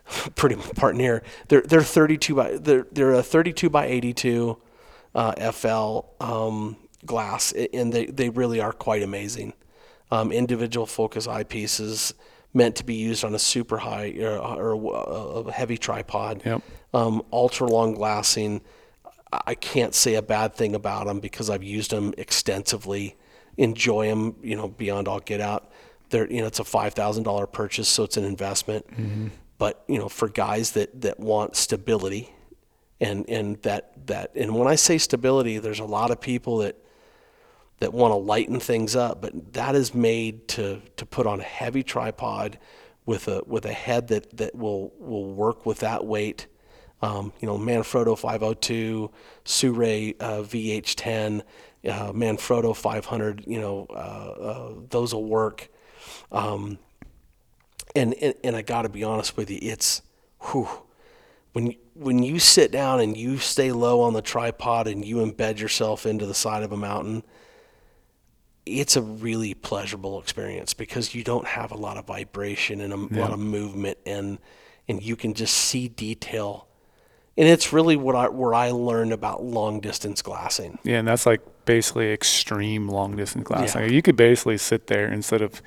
pretty part near. They're they're 32 by they're they're a 32 by 82 uh, FL um, glass, and they they really are quite amazing. Um, individual focus eyepieces meant to be used on a super high or, or a, a heavy tripod. Yep. Um, ultra long glassing. I- can't say a bad thing about them because I've used them extensively. Enjoy them, you know, beyond all get out. They're, you know, it's a five thousand dollar purchase, so it's an investment. But you know, for guys that that want stability, and and that that and when I say stability, there's a lot of people that that want to lighten things up, but that is made to to put on a heavy tripod with a with a head that that will will work with that weight Um, you know, Manfrotto 502, Sirui uh, VH10, uh, Manfrotto 500. You know, uh, uh, those will work. Um, and, and and I got to be honest with you, it's whew, when you, when you sit down and you stay low on the tripod and you embed yourself into the side of a mountain, it's a really pleasurable experience because you don't have a lot of vibration and a lot of movement and and you can just see detail. And it's really what I where I learned about long distance glassing. Yeah, and that's like basically extreme long distance glassing. Yeah. You could basically sit there instead of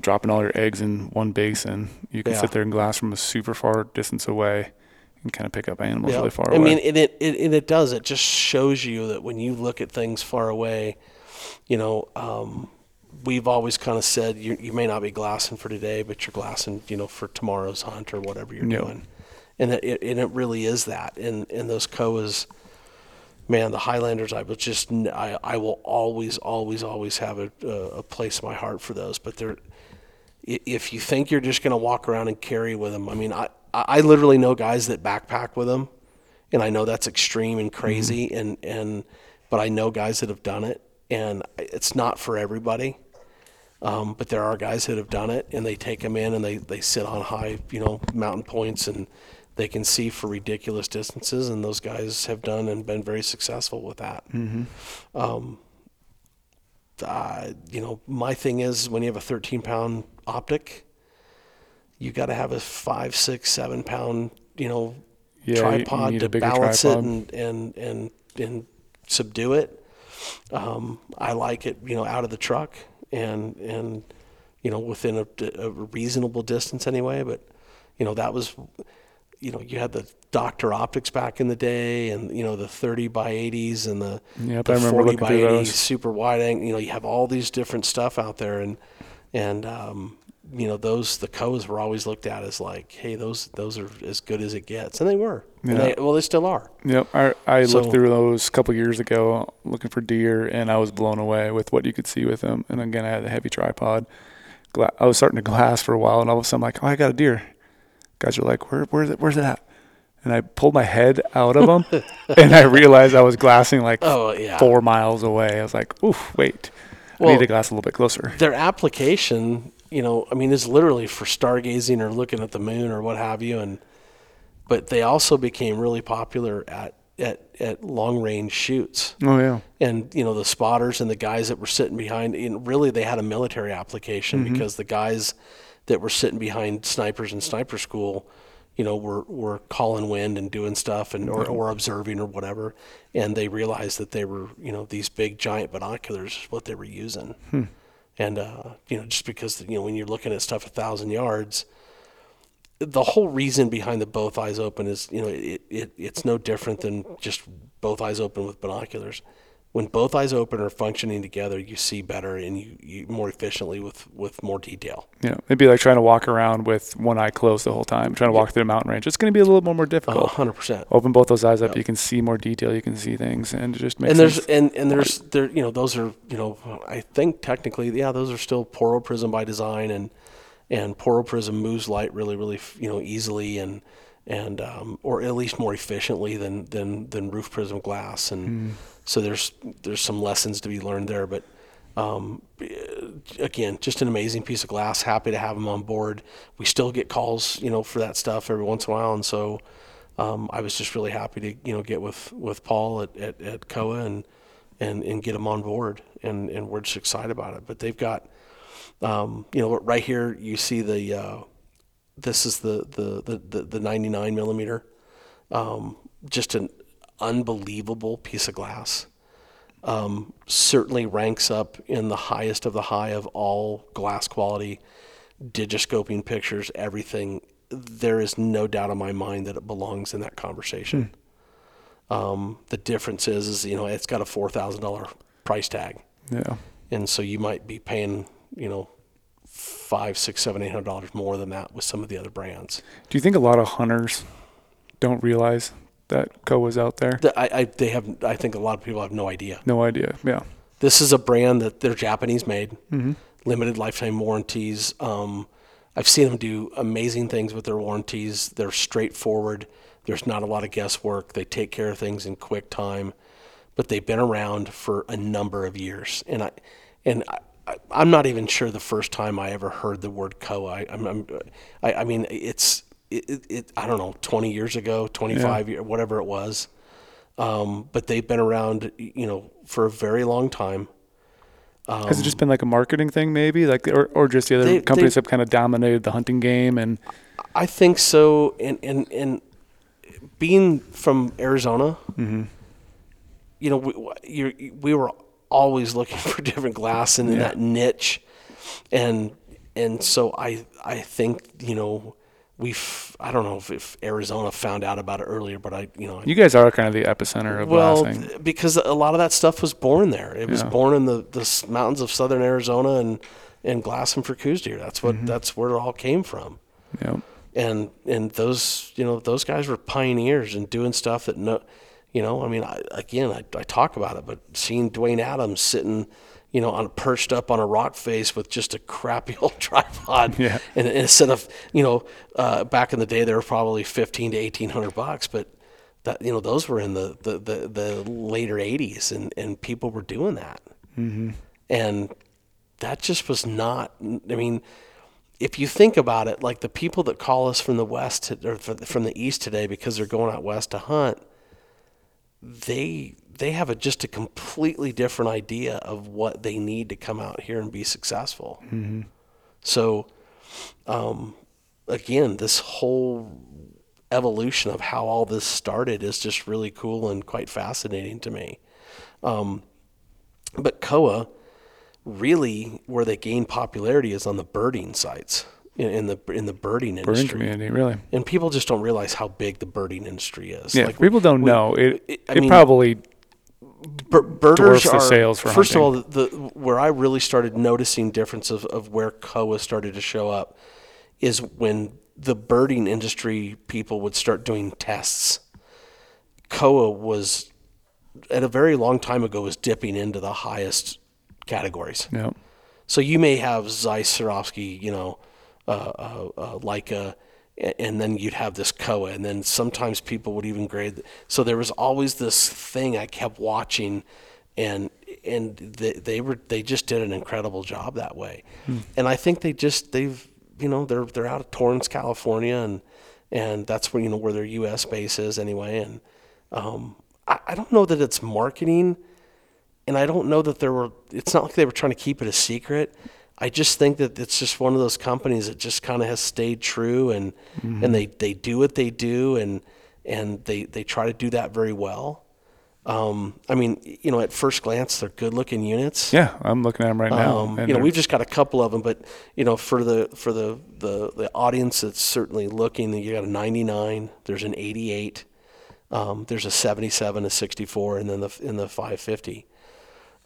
dropping all your eggs in one basin. You can Yeah. sit there and glass from a super far distance away and kind of pick up animals Yeah. really far I away. I mean, and it, it and it does. It just shows you that when you look at things far away, you know, um, we've always kind of said you you may not be glassing for today, but you're glassing, you know, for tomorrow's hunt or whatever you're Yeah. doing, and it, and it really is that. And and those Kowas, man, the Highlanders, I was just I I will always always always have a a, place in my heart for those, but they're if you think you're just going to walk around and carry with them, I mean, I, I literally know guys that backpack with them, and I know that's extreme and crazy, and, and but I know guys that have done it, and it's not for everybody. Um, but there are guys that have done it, and they take them in and they, they sit on high, you know, mountain points, and they can see for ridiculous distances, and those guys have done and been very successful with that uh, you know, my thing is when you have a 13 pound optic, you got to have a five, six, seven pound, you know, Yeah, you- you tripod to balance tripod. it and, and, and, and subdue it. Um, I like it, you know, out of the truck and, and, you know, within a, a reasonable distance anyway. But, you know, that was, you know, you had the Docter Optics back in the day, and you know the 30 by 80s and the, Yep, the I remember 40 looking by through 80 those. super wide angle. You know, you have all these different stuff out there, and and um, you know those the co's were always looked at as like, hey, those those are as good as it gets, and they were. And Yeah. they, well, they still are. Yep, I, I So- looked through those a couple years ago looking for deer, and I was blown away with what you could see with them. And again, I had a heavy tripod. I was starting to glass for a while, and all of a sudden, I'm like, oh, I got a deer. Guys are like, where, where's it? Where's it at? And I pulled my head out of them, and I realized I was glassing like Oh yeah. four miles away. I was like, oof, wait, I need to glass a little bit closer. their application, you know, I mean, is literally for stargazing or looking at the moon or what have you, and but they also became really popular at at at long range shoots. Oh yeah, and you know the spotters and the guys that were sitting behind and really they had a military application Mm-hmm. because the guys that were sitting behind snipers in sniper school you know were were calling wind and doing stuff and or, or observing or whatever. And they realized that they were you know these big giant binoculars is what they were using. Hmm. and uh, you know just because you know when you're looking at stuff a thousand yards the whole reason behind the both eyes open is you know it, it it's no different than just both eyes open with binoculars when both eyes open are functioning together you see better and you, you more efficiently with with more detail know, it'd be like trying to walk around with one eye closed the whole time, trying to walk through a mountain range. It's going to be a little more a difficult. hundred percent Open both those eyes up, you can see more detail, you can see things, and it just makes and there's sense. and, and there's there you know those are you know I think technically yeah those are still poro prism by design and and poro prism moves light really really you know easily and and um, or at least more efficiently than than than roof prism glass and so there's there's some lessons to be learned there but um, again just an amazing piece of glass. Happy to have them on board. We still get calls you know for that stuff every once in a while and so um, I was just really happy to you know get with with Paul at, at, at Kowa and and and get him on board and and we're just excited about it. But they've got um, you know right here you see the uh, this is the the the, the, the 99 millimeter. Um, just an unbelievable piece of glass um, certainly ranks up in the highest of the high of all glass quality digiscoping pictures everything. There is no doubt in my mind that it belongs in that conversation. Um, the difference is is you know it's got a $4000 price tag. Yeah. and so you might be paying you know five six seven eight hundred dollars more than that with some of the other brands. Do you think a lot of hunters don't realize that Kowa's out there? The- I, I they have i think a lot of people have no idea No idea. Yeah. this is a brand that they're japanese made limited lifetime warranties um, i've seen them do amazing things with their warranties they're straightforward There's not a lot of guesswork. They take care of things in quick time, but they've been around for a number of years. And I, and I, I, I'm not even sure the first time I ever heard the word Kowa. I, I'm, I'm, I, I mean, it's, it, it, it, I don't know, 20 years ago, 25 years, whatever it was. Um, but they've been around, you know, for a very long time. Has it just been like a marketing thing, maybe, like, or, or just the other They- companies they- have kind of dominated the hunting game, and I think so. And and and being from Arizona, you know, we, we were always looking for different glass and in Yeah. that niche, and and so I I think you know we've I don't know if, if Arizona found out about it earlier, but I you know you guys are kind of the epicenter of well, glassing. th- because a lot of that stuff was born there. It was born in the, the mountains of southern Arizona and and glassing for coos deer. That's what Mm-hmm. that's where it all came from Yep. and and those you know those guys were pioneers and doing stuff that no you know i mean I, again I, I talk about it but seeing Duwane Adams sitting you know on perched up on a rock face with just a crappy old tripod Yeah. and, and instead of you know uh, back in the day they were probably 15 to 1800 bucks but that you know those were in the the, the, the later 80s and and people were doing that mm-hmm. and that just was not i mean if you think about it, like the people that call us from the west to, or from the east today because they're going out west to hunt, they they have a, just a completely different idea of what they need to come out here and be successful. So, um, again, this whole evolution of how all this started is just really cool and quite fascinating to me. Um, but Kowa, really, where they gain popularity is on the birding sites in, in the in the birding Birding industry. community, really. And people just don't realize how big the birding industry is. Yeah, Like, people don't we- know. It, it- it, mean- probably bir- birders are sales first of all the, the where I really started noticing difference of, of where Kowa started to show up is when the birding industry people would start doing tests. Kowa was at a very long time ago was dipping into the highest categories. know, So you may have Zeiss Swarovski, you know, uh, uh, uh, Leica, a- and then you'd have this Kowa, and then sometimes people would even grade. So there was always this thing I kept watching, and and they, they were they just did an incredible job that way, and I think they just they've you know they're they're out of Torrance, California, and and that's where you know where their U.S. base is anyway, and um, I, I don't know that it's marketing and I don't know that there were. It's not like they were trying to keep it a secret. I just think that it's just one of those companies that just kind of has stayed true, and and they, they do what they do, and and they they try to do that very well. Um, I mean, you know, at first glance, they're good looking units. yeah, I'm looking at them right now. Um, and you know, we've just got a couple of them, but you know, for the for the the, the audience that's certainly looking, you got a 99. There's an 88. Um, there's a 77, a 64, and then the in the 550.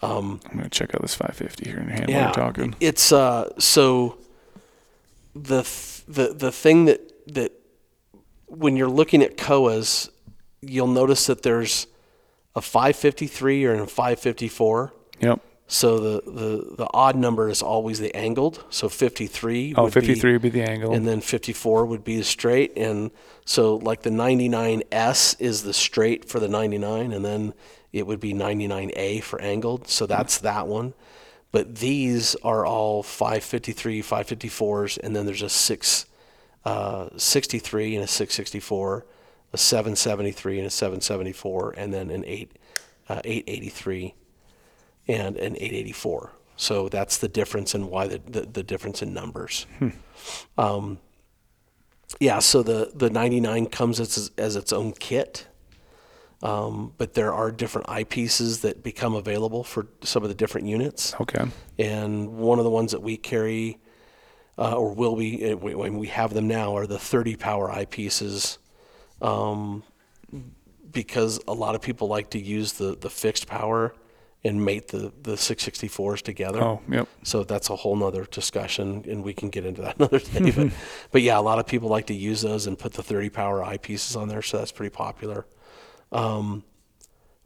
I'm gonna check out this 550 here in hand while we're talking. It's uh so the th- the the thing that that when you're looking at Kowas, you'll notice that there's a 553 or a 554. Yep. So the, the, the odd number is always the angled. So 53 Oh, would be- would be the angle. and then 54 would be the straight and so like the 99s is the straight for the 99 and then it would be 99a for angled so that's that one. But these are all 553 554s and then there's a 663 uh, and a 664 a 773 and a 774 and then an 8 uh, 883 and an 884 so that's the difference in why the, the, the difference in numbers. Um, yeah, so the, the 99 comes as, as its own kit, um, but there are different eyepieces that become available for some of the different units. okay. And one of the ones that we carry, uh, or will be, uh, we- when we have them now, are the 30 power eyepieces, um, because a lot of people like to use the, the fixed power and mate the, the 664s together. Oh, yep. So that's a whole nother discussion, and we can get into that another day. but, but yeah, a lot of people like to use those and put the 30 power eyepieces on there, so that's pretty popular. Um,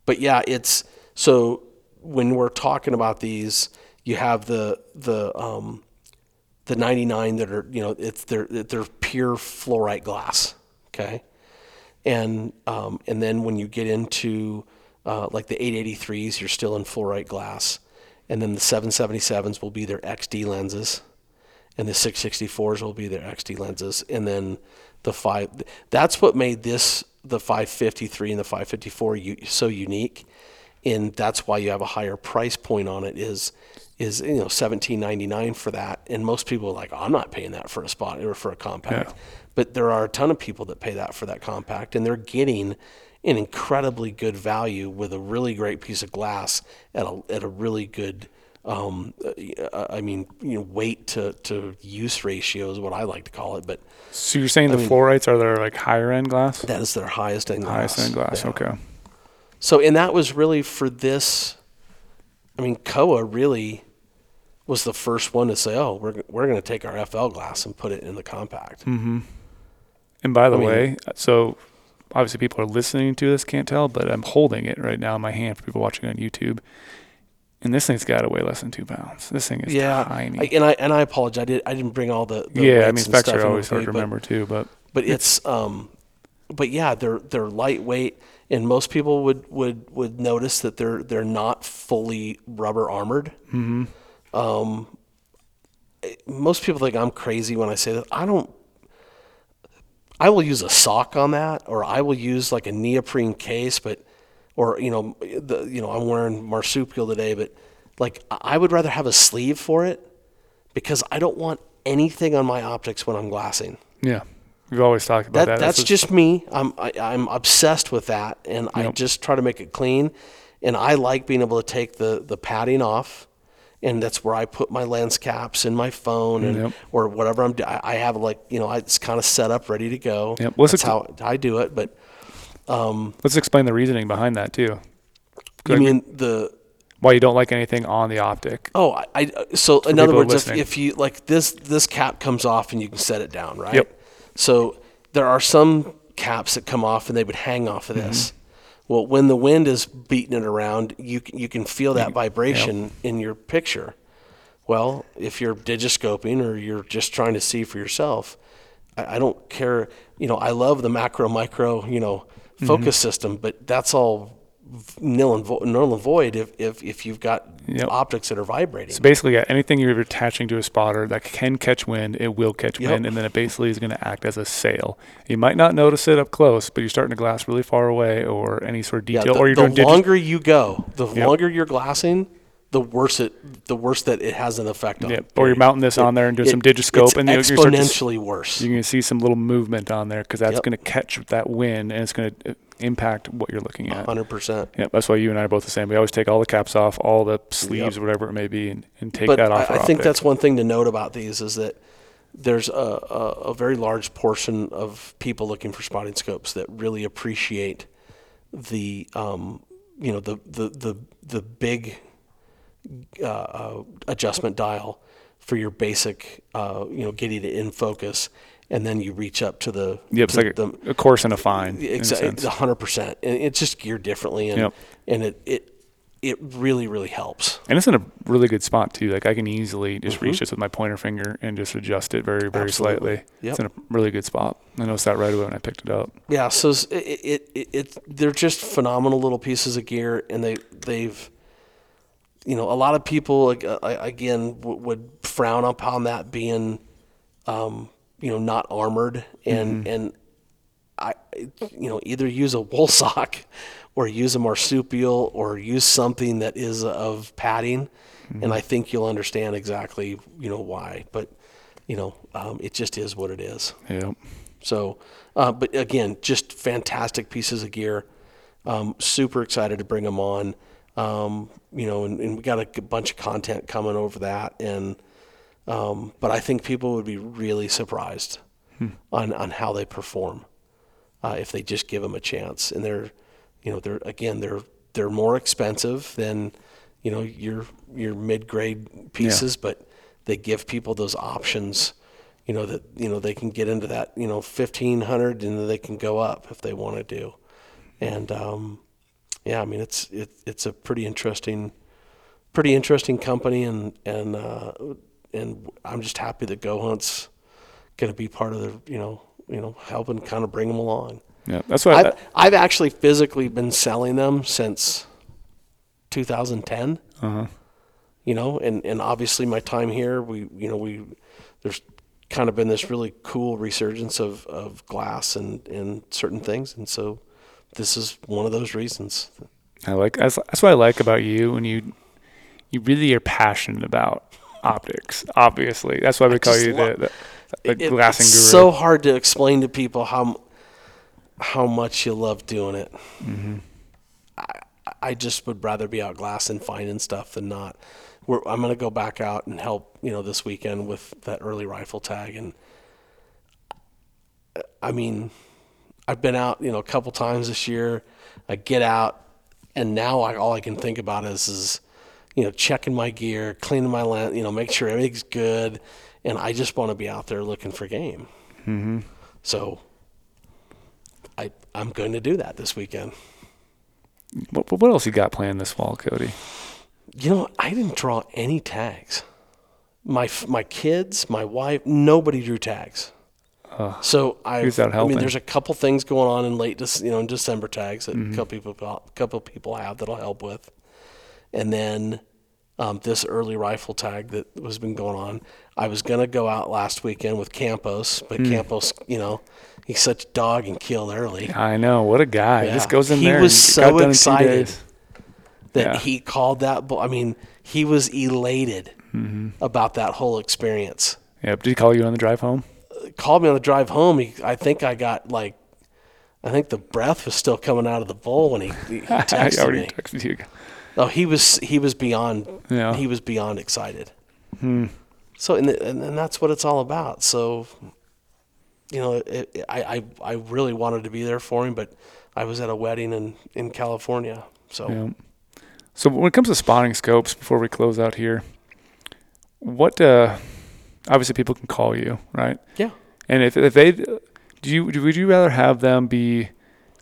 but yeah, it's so when we're talking about these, you have the the um, the 99 that are you know it's they're they're pure fluorite glass, okay, and um, and then when you get into uh, like the 883s, you're still in fluorite glass, and then the 777s will be their XD lenses, and the 664s will be their XD lenses, and then the five. That's what made this the 553 and the 554 u- so unique, and that's why you have a higher price point on it. Is is you know 17.99 for that, and most people are like, oh, I'm not paying that for a spot or for a compact. Yeah. But there are a ton of people that pay that for that compact, and they're getting an incredibly good value with a really great piece of glass at a at a really good. Um, uh, I mean, you know, weight to, to use ratio is what I like to call it, but So you're saying the fluorites are their like higher end glass? that is their highest end glass. Highest end glass. Yeah. Okay. So, and that was really for this. I mean, Kowa really was the first one to say, "Oh, we're we're going to take our FL glass and put it in the compact." Mm-hmm. And by the I mean- way, so obviously people are listening to this can't tell, but I'm holding it right now in my hand for people watching on YouTube. And this thing's got to weigh less than two pounds. This thing is yeah, tiny. I, and I and I apologize. I did I didn't bring all the, the yeah, I mean specs are always hard to but- remember too, but but it's um but yeah they're they're lightweight and most people would would would notice that they're they're not fully rubber armored mm-hmm. um most people think i'm crazy when i say that i don't i will use a sock on that or i will use like a neoprene case but or you know the you know i'm wearing marsupial today but like I- i would rather have a sleeve for it because i don't want anything on my optics when i'm glassing yeah, we've always talked about that, that. that's what's- just me. I'm I, I'm obsessed with that, and I just try to make it clean. And I like being able to take the the padding off, and that's where I put my lens caps in my phone and Yep. or whatever I'm. I I have like you know I, it's kind of set up ready to go. Yep. What's That's it- how I do it. But um, Let's explain the reasoning behind that too. you Like, mean the why you don't like anything on the optic? Oh, I, I so in other words, if, listening. if you like this this cap comes off and you can set it down, right? Yep. So there are some caps that come off and they would hang off of this. Mm-hmm. Well, when the wind is beating it around, you you can feel that vibration in your picture. Well, if you're digiscoping or you're just trying to see for yourself, I, I don't care. You know, I love the macro micro, you know, Mm-hmm. focus system, but that's all nil and, vo- null and void if, if, if you've got Yep. optics that are vibrating. So basically, yeah, anything you're attaching to a spotter that can catch wind, it will catch Yep. wind, and then it basically is going to act as a sail. You might not notice it up close, but you're starting to glass really far away, or any sort of Yeah, detail, the, or you're the longer you go, the Yep. longer you're glassing, the worse it the worse that it has an effect on. Yeah, or you're mounting this It- on there and doing it- some digiscope, it's and you- you start to exponentially worse. You're going to see some little movement on there because that's Yep. going to catch that wind, and it's going to impact what you're looking at. Hundred percent. Yeah, that's why you and I are both the same. We always take all the caps off, all the sleeves, whatever it may be, and, and take But that off. I, I think that's one thing to note about these is that there's a, a, a very large portion of people looking for spotting scopes that really appreciate the um, you know the the the the big uh, uh, adjustment dial for your basic uh, you know getting it in focus, and then you reach up to the Yep, to like the, a, a course and a fine. Exactly, hundred percent, and it's just geared differently, and Yep. and it it it really really helps. And it's in a really good spot too. Like I can easily just Mm-hmm. reach this with my pointer finger and just adjust it very, very Absolutely. slightly. Yep. It's in a really good spot. I noticed that right away when I picked it up. Yeah, so it, it, it, it they're just phenomenal little pieces of gear, and they they've you know a lot of people like, uh, again would frown upon that being um, you know not armored, and and I you know either use a wool sock or use a marsupial or use something that is of padding, and I think you'll understand exactly you know why, but you know um, it just is what it is. Yep. So, uh, but again, just fantastic pieces of gear. Um, super excited to bring them on. Um, you know, and, and we got a bunch of content coming over that. And, um, but I think people would be really surprised on, on how they perform uh, if they just give them a chance. And they're, you know, they're again, they're they're more expensive than, you know, your your mid grade pieces, but they give people those options. You know that you know they can get into that you know fifteen hundred and they can go up if they want to do, and um, yeah, I mean it's it, it's a pretty interesting, pretty interesting company and and uh, and I'm just happy that Go Hunt's going to be part of the you know you know helping kind of bring them along. Yeah, that's why. I've, I've actually physically been selling them since 2010. uh You know, and, and obviously my time here, we you know we there's kind of been this really cool resurgence of, of glass and, and certain things, and so this is one of those reasons. I like that's, that's what I like about you when you you really are passionate about optics. Obviously, that's why we call you love- the the, the It- glassing it's guru. so hard to explain to people how how much you love doing it. Mm-hmm. I, I just would rather be out glassing, finding stuff than not. We're, I'm going to go back out and help, you know, this weekend with that early rifle tag. And I mean, I've been out, you know, a couple times this year. I get out, and now I, all I can think about is, is, you know, checking my gear, cleaning my land, you know, make sure everything's good. And I just want to be out there looking for game. hmm So I, I'm going to do that this weekend. What, what else you got planned this fall, Cody? You know, I didn't draw any tags. My my kids, my wife, nobody drew tags. Uh, So I, I mean, there's a couple things going on in late, you know, in December tags that Mm-hmm. a couple people, couple people have that'll help with, and then um, this early rifle tag that was been going on. I was gonna go out last weekend with Campos, but Hmm. Campos, you know, he's such a dog and killed early. I know what a guy. Just goes in He there. was and so got done in two excited. that Yeah. he called that bull. I mean, he was elated Mm-hmm. about that whole experience. Yep. Did he call you on the drive home? Called me on the drive home. He, I think I got like, I think the breath was still coming out of the bowl when he, he I texted already me. texted you. Oh, he was he was beyond Yeah. he was beyond excited. Hmm. So and, and and that's what it's all about. So, you know, it, it, I, I I really wanted to be there for him, but I was at a wedding in in California. So Yeah. So when it comes to spotting scopes, before we close out here, what? Uh, obviously, people can call you, right? Yeah. And if if they do you would you rather have them be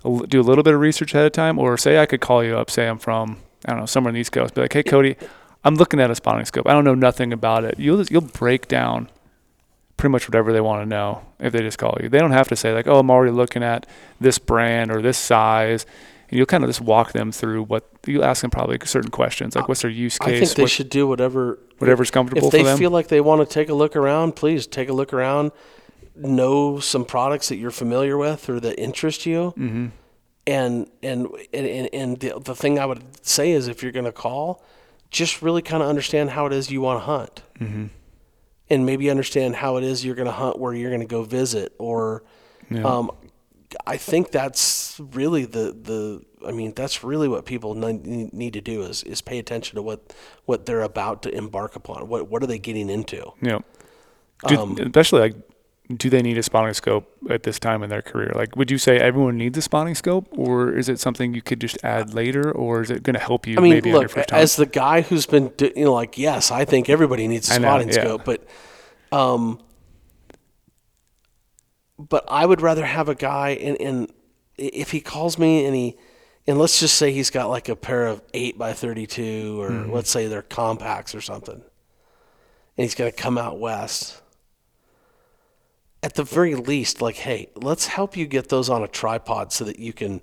do a little bit of research ahead of time, or say I could call you up, say I'm from I don't know somewhere in the East Coast, be like, hey Cody, I'm looking at a spotting scope. I don't know nothing about it. You'll you'll break down pretty much whatever they want to know if they just call you. They don't have to say like, oh, I'm already looking at this brand or this size. And you'll kind of just walk them through what you'll ask them probably certain questions like what's their use case. I think they what- should do whatever whatever's comfortable for them. if they feel like they want to take a look around, please take a look around. Know some products that you're familiar with or that interest you. mm-hmm. And and and and, and the, the thing I would say is, if you're going to call, just really kind of understand how it is you want to hunt, Mm-hmm. and maybe understand how it is you're going to hunt where you're going to go visit. Or, Yeah. um, I think that's really the the. I mean, that's really what people need to do is is pay attention to what what they're about to embark upon. What what are they getting into? Yeah. Do, Um, especially like, do they need a spotting scope at this time in their career? Like, would you say everyone needs a spotting scope, or is it something you could just add later, or is it going to help you I mean, maybe on your look, first time? as the guy who's been, you know, like, yes, I think everybody needs a know, spotting yeah. scope, but, um, but I would rather have a guy, and, and if he calls me and he, and let's just say he's got like a pair of eight by thirty-two, or Mm-hmm. let's say they're compacts or something, and he's going to come out west. At the very least, like, hey, let's help you get those on a tripod so that you can,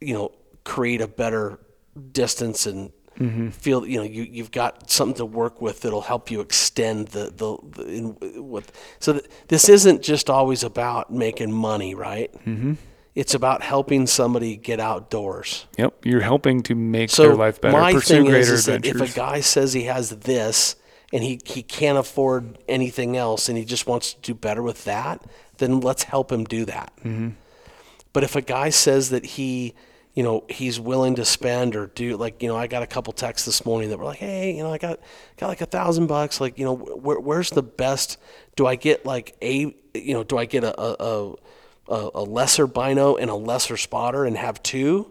you know, create a better distance and Mm-hmm. feel you know you you've got something to work with that'll help you extend the the, the in, with so that this isn't just always about making money, right? mm-hmm. It's about helping somebody get outdoors. Yep, you're helping to make So their life better, my pursue thing greater is, is that if a guy says he has this and he, he can't afford anything else and he just wants to do better with that, then let's help him do that. mm-hmm. But if a guy says that he, you know, he's willing to spend or do like, you know, I got a couple texts this morning that were like, hey, you know, I got got like a thousand bucks. Like, you know, where, where's the best? Do I get like a, you know, do I get a a, a a lesser bino and a lesser spotter and have two?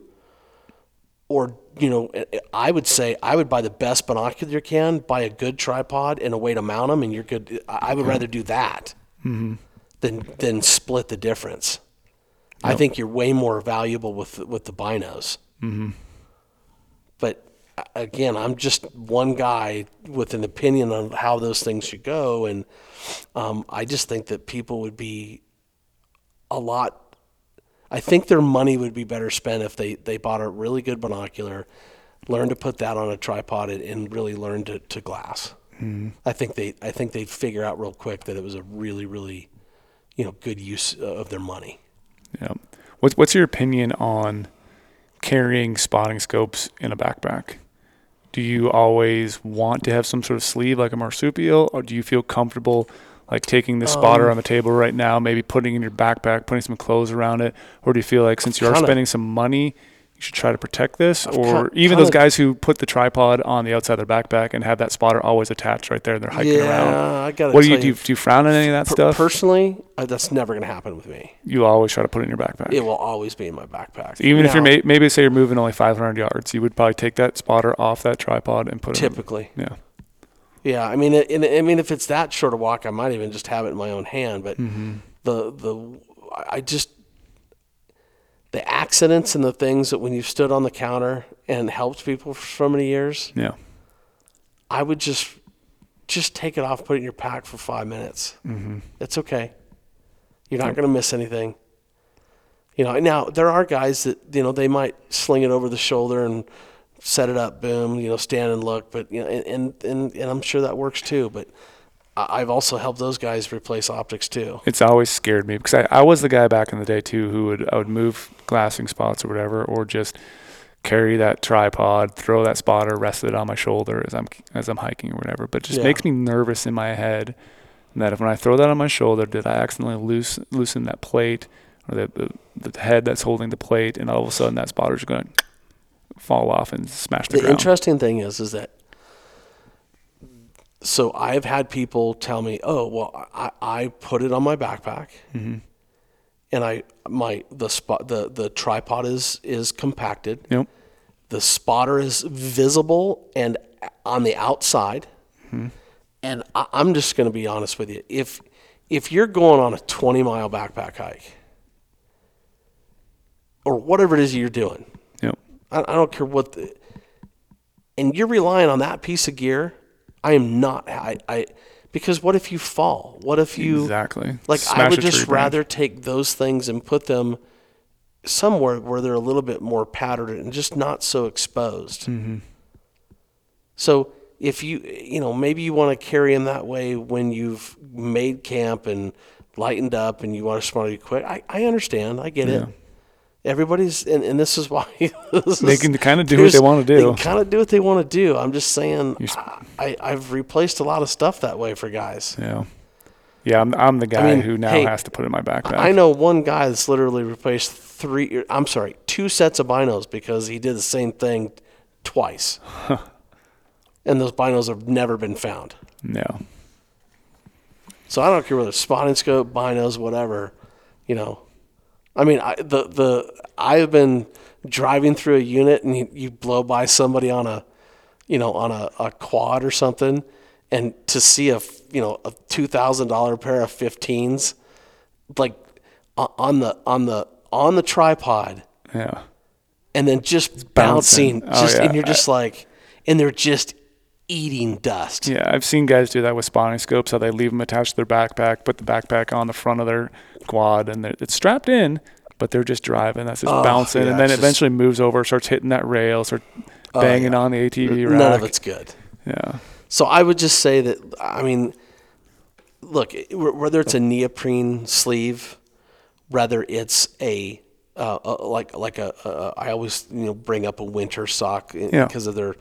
Or you know, I would say I would buy the best binocular you can, buy a good tripod and a way to mount them, and you're good. I I would rather do that mm-hmm. than than split the difference. I think you're way more valuable with with the binos. Mm-hmm. But again, I'm just one guy with an opinion on how those things should go, and um, I just think that people would be a lot. I think their money would be better spent if they, they bought a really good binocular, learned to put that on a tripod, and, and really learned to, to glass. I think they I think they'd figure out real quick that it was a really really, you know, good use uh, of their money. Yeah. What's what's your opinion on carrying spotting scopes in a backpack? Do you always want to have some sort of sleeve like a marsupial, or do you feel comfortable like taking the spotter Um, on the table right now, maybe putting it in your backpack, putting some clothes around it, or do you feel like since you are spending some money, should try to protect this, I've or even those guys who put the tripod on the outside of their backpack and have that spotter always attached right there and they're hiking yeah, around? I got to What do you do? You, do you frown on any of that Per- stuff? Personally, uh, that's never going to happen with me. you always try to put it in your backpack. It will always be in my backpack. Even if you're may- maybe say you're moving only 500 yards, you would probably take that spotter off that tripod and put it. typically, yeah. yeah. I mean, and, I mean, if it's that short a walk, I might even just have it in my own hand. But Mm-hmm. the the I just the accidents and the things that when you've stood on the counter and helped people for so many years, Yeah. I would just just take it off, put it in your pack for five minutes. Mm-hmm. It's okay. You're not going to miss anything. You know. Now there are guys that you know they might sling it over the shoulder and set it up, boom. You know, stand and look. But you know, and and and, I'm sure that works too. But I've also helped those guys replace optics too. It's always scared me because I, I was the guy back in the day too who would I would move glassing spots or whatever, or just carry that tripod, throw that spotter, rest it on my shoulder as I'm as I'm hiking or whatever. But it just Yeah. makes me nervous in my head that if when I throw that on my shoulder, did I accidentally loose, loosen that plate or the, the the head that's holding the plate, and all of a sudden that spotter's going to fall off and smash the, ground. The ground. interesting thing is, is that so I've had people tell me, "Oh, well, I, I put it on my backpack, Mm-hmm. and I my the spot the the tripod is is compacted, Yep. the spotter is visible and on the outside, Mm-hmm. and I, I'm just going to be honest with you. If if you're going on a 20 mile backpack hike, or whatever it is you're doing, Yep. I, I don't care what, the, and you're relying on that piece of gear. I am not. I, I because what if you fall? What if you exactly. like? I would just branch. rather take those things and put them somewhere where they're a little bit more patterned and just not so exposed. Mm-hmm. So if you you know maybe you want to carry them that way when you've made camp and lightened up and you want to smart you quick. I, I understand. I get Yeah. it. Everybody's and, and this is why this They can kinda do what they wanna do. They can kind of do what they want to do. I'm just saying. You're s- I, I've replaced a lot of stuff that way for guys. Yeah. Yeah, I'm I'm the guy mean, who now hey, has to put it in my backpack. I know one guy that's literally replaced three. I'm sorry, two sets of binos because he did the same thing twice, and those binos have never been found. No. So I don't care whether spotting scope, binos, whatever. You know, I mean, I, the the I've been driving through a unit and you, you blow by somebody on a, you know, on a, a quad or something, and to see a you know a two thousand dollar pair of 15s, like on the on the on the tripod, Yeah. and then just bouncing. bouncing, Oh, just and you're just like, and they're just eating dust. Yeah, I've seen guys do that with spotting scopes. How they leave them attached to their backpack, put the backpack on the front of their quad, and it's strapped in, but they're just driving. That's just Oh, bouncing, yeah, and then it just- eventually moves over, starts hitting that rail, starts Oh, banging yeah. on the ATV rack. None of it's good. Yeah. So I would just say that I mean, look, whether it's a neoprene sleeve, whether it's a uh, uh, like like a, a I always you know bring up a winter sock Yeah. because of their.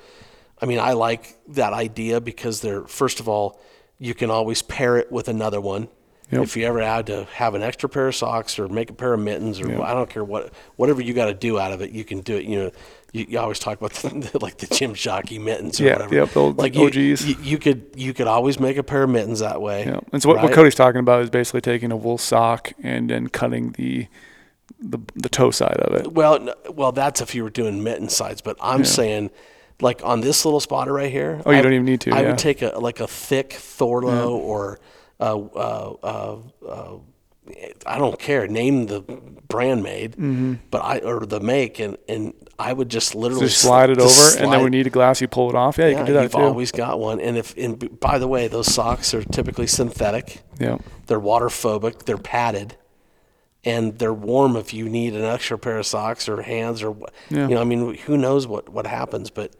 I mean, I like that idea because they're first of all, you can always pair it with another one. Yep. If you ever had to have an extra pair of socks or make a pair of mittens or I don't care what whatever you got to do out of it, you can do it. You know, you, you always talk about the, like the Jim Jockey mittens or Yeah, whatever. yep, the old like you, OGs. You, you could you could always make a pair of mittens that way. Yeah. And so what, what? Cody's talking about is basically taking a wool sock and then cutting the the the toe side of it. Well, well, that's if you were doing mitten sides, but I'm saying, like on this little spotter right here. Oh, you I- don't even need to, I yeah. would take a like a thick Thorlo or uh, uh, uh, uh, I don't care. Name the brand made, Mm-hmm. but I or the make, and and I would just literally Just slide it over, just and then we need a glass. You pull it off. Yeah, you Yeah, can do that you've too. always got one. And if and by the way, those socks are typically synthetic. yeah. They're water phobic. They're padded. And they're warm if you need an extra pair of socks or hands or Yeah. you know. I mean, who knows what what happens, but.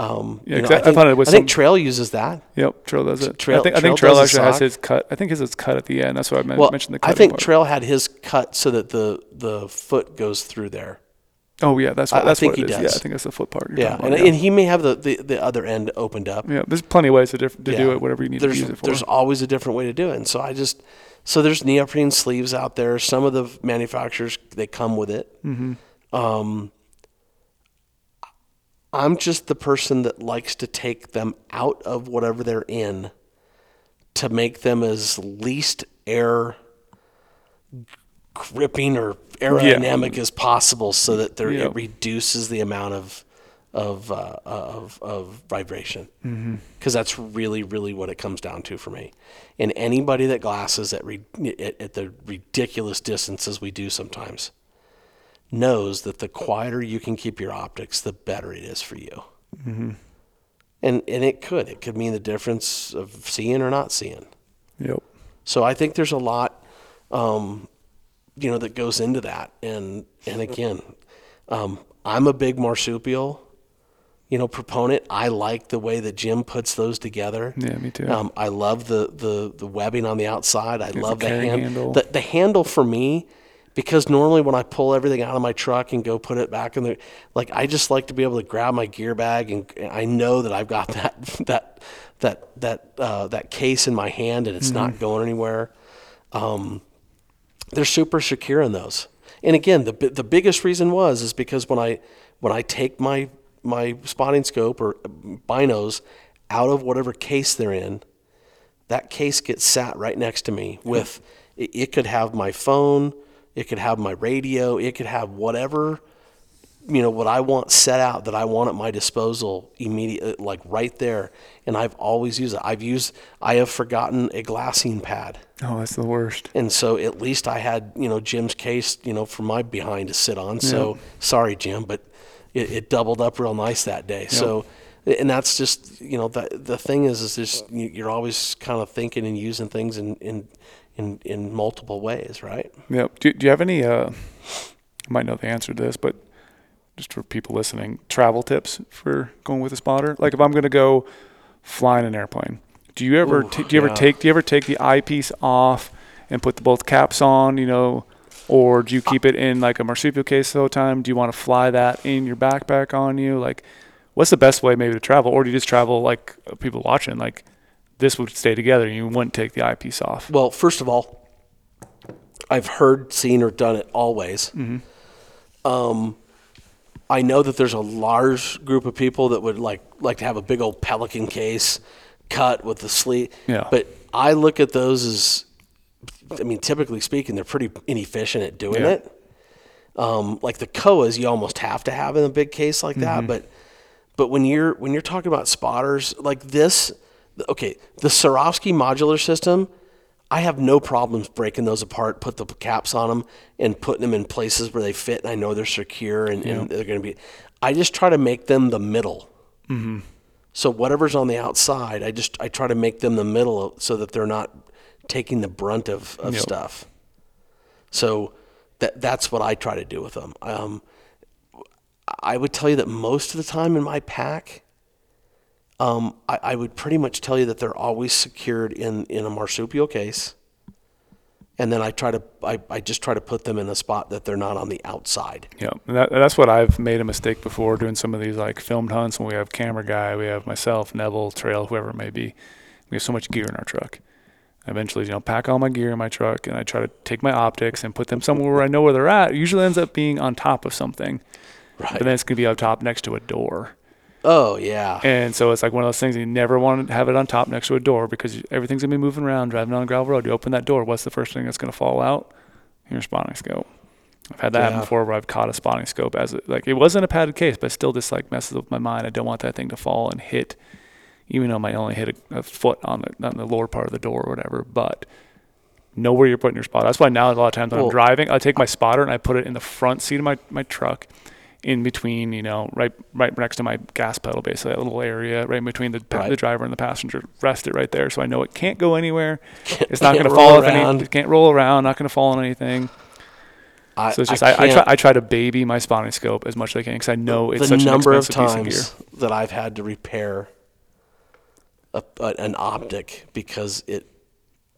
Um, Yeah, you know, I- I, I think, thought it was I think Trail uses that. Yep, Trail does it. Trail- I think I Trail think Trail the actually has his cut. I think his is cut at the end. That's what I Well, mentioned the cut. I think part. Trail had his cut so that the the foot goes through there. oh yeah, that's what I- I that's think what he is. does. Yeah, I think that's the foot part. Yeah, and, about, and he may have the, the, the other end opened up. yeah, there's plenty of ways to, diff- to do it. Whatever you need there's, to use it for. There's always a different way to do it. And so I just, so there's neoprene sleeves out there. Some of the manufacturers, they come with it. Mm-hmm. Um, I'm just the person that likes to take them out of whatever they're in to make them as least air gripping or aerodynamic as possible so that Yeah. it reduces the amount of of uh, of, of vibration. Because that's really really what it comes down to for me. And anybody that glasses at, re- at, at the ridiculous distances we do sometimes knows that the quieter you can keep your optics the better it is for you. And and it could. It could mean the difference of seeing or not seeing. Yep. so I think there's a lot, um, you know, that goes into that. And and again, um, I'm a big marsupial, you know, proponent. I like the way that Jim puts those together. Yeah, me too. Um, I love the, the the webbing on the outside. I love the hand, handle. The, the handle for me. Because normally when I pull everything out of my truck and go put it back in the, like I just like to be able to grab my gear bag and I know that I've got that that that that uh, that case in my hand and it's Mm-hmm. not going anywhere. Um, they're super secure in those. And again, the the biggest reason was is because when I when I take my my spotting scope or binos out of whatever case they're in, that case gets sat right next to me with it, it could have my phone, it could have my radio, it could have whatever you know what I want set out that I want at my disposal immediately uh, like right there and I've always used it. I've used I have forgotten a glassing pad. Oh, that's the worst. And so at least I had, you know, Jim's case, you know, for my behind to sit on. So sorry, Jim, but it, it doubled up real nice that day. So, and that's just, you know, the, the thing is, is just, you- you're always kind of thinking and using things in, in, in, in multiple ways, right? Yep. Do, do you have any? Uh, I might know the answer to this, but just for people listening, travel tips for going with a spotter. Like if I'm going to go fly in an airplane, do you ever Ooh, ta- do you ever take do you ever take the eyepiece off and put the both caps on? You know, or do you keep it in like a marsupial case the whole time? Do you want to fly that in your backpack on you? Like, what's the best way maybe to travel, or do you just travel like uh, people watching like? This would stay together. and You wouldn't take the eyepiece off. Well, first of all, I've heard, seen, or done it always. Um, I know that there's a large group of people that would like like to have a big old pelican case cut with the sleeve. Yeah. But I look at those as, I mean, typically speaking, they're pretty inefficient at doing Yeah. it. Um, like the Kowas, you almost have to have in a big case like that. But but when you're when you're talking about spotters like this, okay, the Swarovski modular system, I have no problems breaking those apart, put the caps on them, and putting them in places where they fit, and I know they're secure and, and they're going to be. I just try to make them the middle. So whatever's on the outside, I just I try to make them the middle so that they're not taking the brunt of, of Yep. stuff. So that that's what I try to do with them. Um, I would tell you that most of the time in my pack, um, I, I would pretty much tell you that they're always secured in, in a marsupial case. And then I try to I, I just try to put them in a spot that they're not on the outside. Yeah, and that, that's what I've made a mistake before doing some of these like filmed hunts when we have camera guy, we have myself, Neville, Trail, whoever it may be. We have so much gear in our truck. Eventually, you know, pack all my gear in my truck and I try to take my optics and put them somewhere where I know where they're at. It usually ends up being on top of something, Right. but then it's gonna be up top next to a door. Oh yeah. And so it's like one of those things you never want to have it on top next to a door because everything's gonna be moving around, driving on a gravel road. You open that door, what's the first thing that's gonna fall out? Your spotting scope. I've had that happen before where I've caught a spotting scope as it, like it wasn't a padded case, but still just like messes with my mind. I don't want that thing to fall and hit, even though I might only hit a, a foot on the on the lower part of the door or whatever. But know where you're putting your spot. That's why now a lot of times when Well- I'm driving, I take my spotter and I put it in the front seat of my, my truck, in between, you know, right right next to my gas pedal, basically that little area right in between the Right. the driver and the passenger. Rest it right there, so I know it can't go anywhere. Can't- It's not going to fall off any. It can't roll around. Not going to fall on anything. I, So it's just I, I, I, try I try to baby my spotting scope as much as I can because I know it's the such number an of expensive piece of times gear. that I've had to repair a, a, an optic because it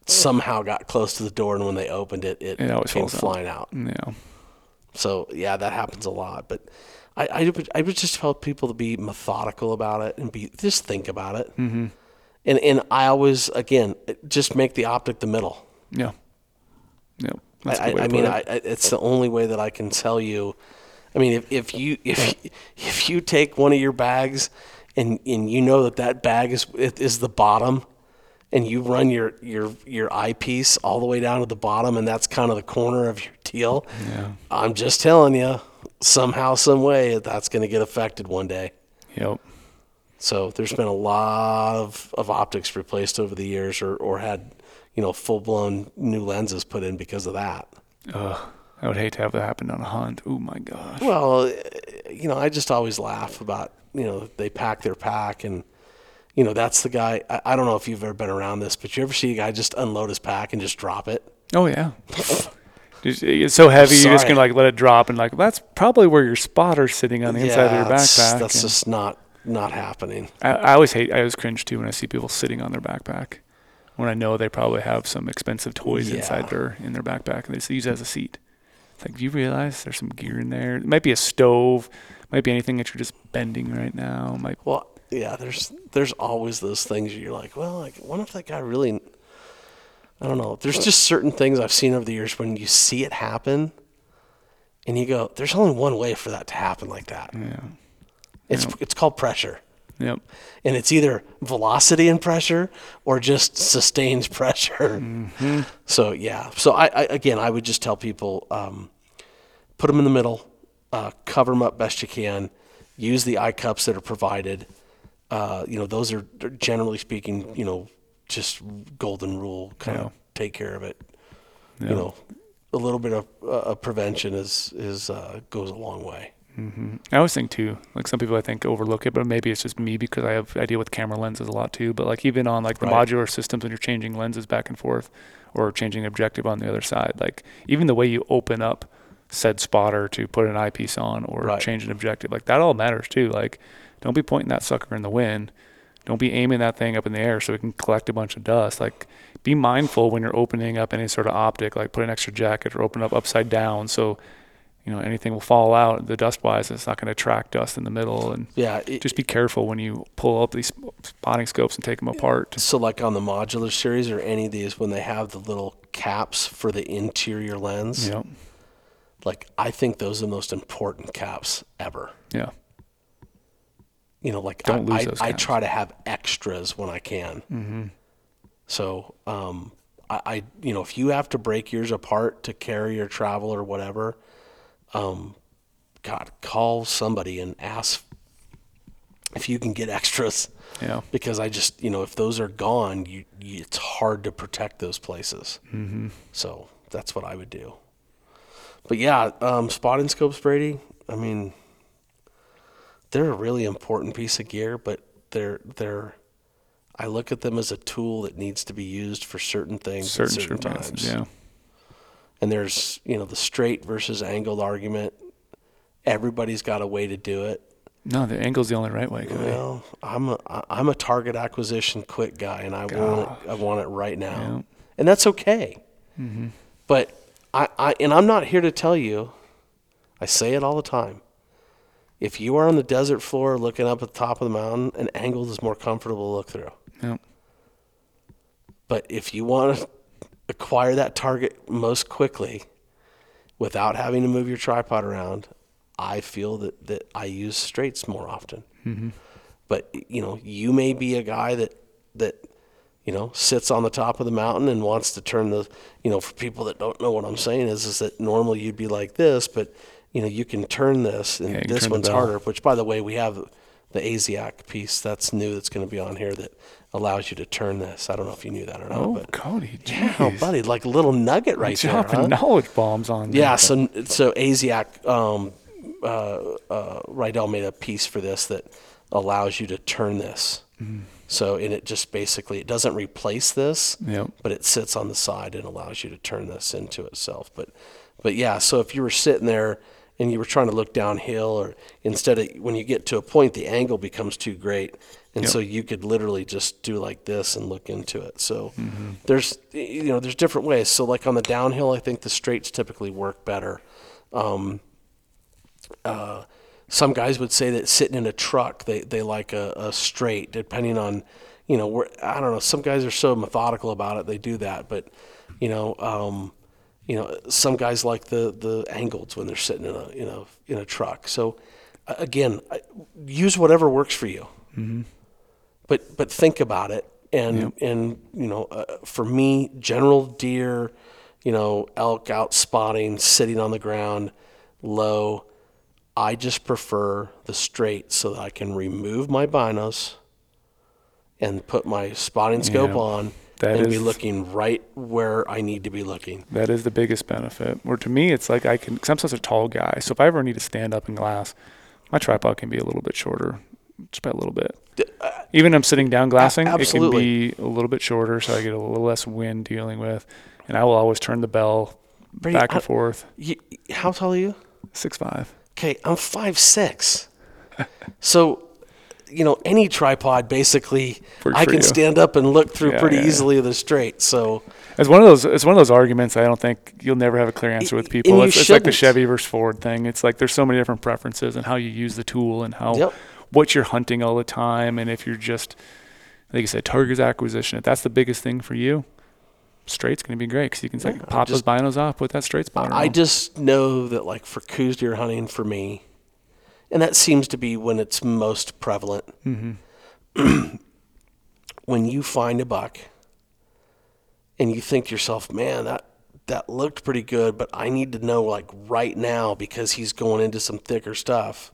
somehow got close to the door, and when they opened it, it, It always came falls flying out. Yeah. So yeah, that happens a lot. But I, I, would, I would just tell people to be methodical about it and be just think about it. Mm-hmm. And and I always again just make the optic the middle. Yeah. Yeah. I, That's a good way I, I mean, it. I, it's the only way that I can tell you. I mean, if, if you if if you take one of your bags and and you know that that bag is is the bottom, and you run your your your eyepiece all the way down to the bottom, and that's kind of the corner of your teal. Yeah. I'm just telling you, somehow, some way, that's going to get affected one day. Yep. So there's been a lot of, of optics replaced over the years, or or had you know full blown new lenses put in because of that. Ugh. I would hate to have that happen on a hunt. Oh my gosh. Well, you know, I just always laugh about, you know, they pack their pack and, you know, that's the guy. I, I don't know if you've ever been around this, but you ever see a guy just unload his pack and just drop it? Oh yeah. It's so heavy, you're just gonna like let it drop, and like that's probably where your spotter's sitting on the inside of your backpack. That's just not not happening. I, I always hate, I always cringe too when I see people sitting on their backpack, when I know they probably have some expensive toys Yeah. inside their in their backpack, and they just use it as a seat. It's like, do you realize there's some gear in there? It might be a stove, might be anything that you're just bending right now. Might Well, yeah, there's there's always those things you're like, well, like, what if that guy really? I don't know. There's just certain things I've seen over the years when you see it happen, and you go, "There's only one way for that to happen like that." yeah. It's it's called pressure. Yep. and it's either velocity and pressure or just sustained pressure. Hmm. So yeah. So I, I again, I would just tell people, um, put them in the middle, uh, cover them up best you can, use the eye cups that are provided. Uh, you know, those are generally speaking, you know, just golden rule. Kind Yeah. of take care of it. Yeah. You know, a little bit of uh, prevention is is uh, goes a long way. I always think too, like some people I think overlook it, but maybe it's just me because I have I deal with camera lenses a lot too. But like even on like the Right. modular systems when you're changing lenses back and forth or changing objective on the other side, like even the way you open up said spotter to put an eyepiece on or Right. change an objective, like that all matters too. Like don't be pointing that sucker in the wind. Don't be aiming that thing up in the air so it can collect a bunch of dust. Like be mindful when you're opening up any sort of optic, like put an extra jacket or open up upside down so you know anything will fall out the dust wise it's not going to attract dust in the middle and Yeah. It, just be careful when you pull up these spotting scopes and take them apart So, like on the modular series or any of these, when they have the little caps for the interior lens, yeah like I think those are the most important caps ever. yeah You know, like Don't I, lose I, those I caps. try to have extras when I can. Mm-hmm. So, um, I, I, you know, if you have to break yours apart to carry or travel or whatever, um, God, call somebody and ask if you can get extras. yeah because I just you know if those are gone, you, you it's hard to protect those places. Mm-hmm. So that's what I would do. But yeah, um, spotting scopes, Brady. I mean, they're a really important piece of gear, but they're they're. I look at them as a tool that needs to be used for certain things certain, certain times. yeah And there's you know the straight versus angled argument. Everybody's got a way to do it. no the angle's the only right way. Well, I'm a I'm a target acquisition quick guy, and I want it. I want it right now, Yeah. Mm-hmm. and that's okay. But I, I and I'm not here to tell you. I say it all the time. If you are on the desert floor looking up at the top of the mountain, an angled is more comfortable to look through. yeah But if you want to acquire that target most quickly without having to move your tripod around, I feel that, that I use straights more often. Mm-hmm. But you know, you may be a guy that that you know sits on the top of the mountain and wants to turn the you know for people that don't know what I'm saying is is that normally you'd be like this, but you know you can turn this and Yeah, this one's harder. Which by the way, we have the ASIAC piece that's new that's going to be on here that allows you to turn this. I don't know if you knew that or not, oh but cody yeah, jeez. buddy, like a little nugget right there. dropping huh? knowledge bombs on Yeah, so so ASIAC, um, uh, uh, Rydell made a piece for this that allows you to turn this. So, and it just basically it doesn't replace this, Yep. but it sits on the side and allows you to turn this into itself. But, but yeah. So if you were sitting there and you were trying to look downhill, or instead of when you get to a point, the angle becomes too great, and Yep. so you could literally just do like this and look into it. So there's you know there's different ways. So like on the downhill, I think the straights typically work better. Um, uh, some guys would say that sitting in a truck, they, they like a, a straight, depending on, you know, where, I don't know. Some guys are so methodical about it, they do that. But, you know, um, you know, some guys like the, the angled when they're sitting in a, you know, in a truck. So, again, use whatever works for you. But, but think about it. And, and you know, uh, for me, general deer, you know, elk out spotting, sitting on the ground, low. I just prefer the straight so that I can remove my binos and put my spotting scope Yeah, on that and be looking right where I need to be looking. That is the biggest benefit. Or to me, it's like I can, because I'm such a tall guy. So if I ever need to stand up in glass, my tripod can be a little bit shorter, just by a little bit. Uh, Even I'm sitting down glassing, it can be a little bit shorter, so I get a little less wind dealing with. And I will always turn the bell Brady, back and I- forth. You, how tall are you? Six five. Okay, I'm five six. so, you know, any tripod basically, Works I can you. stand up and look through Yeah, pretty yeah, yeah. easily with a straight. So, It's one of those. It's one of those arguments. I don't think you'll never have a clear answer with people. It's, it's like the. Chevy versus Ford thing. It's like there's so many different preferences and how you use the tool and how Yep. what you're hunting all the time. And if you're just, like you said, target acquisition. If that's the biggest thing for you, straight's going to be great because you can like, Yeah, pop just- those binos off, put that straight spotter I on. just know that, like, for Coues deer hunting, for me, and that seems to be when it's most prevalent. when you find a buck and you think to yourself, man, that that looked pretty good, but I need to know like right now because he's going into some thicker stuff.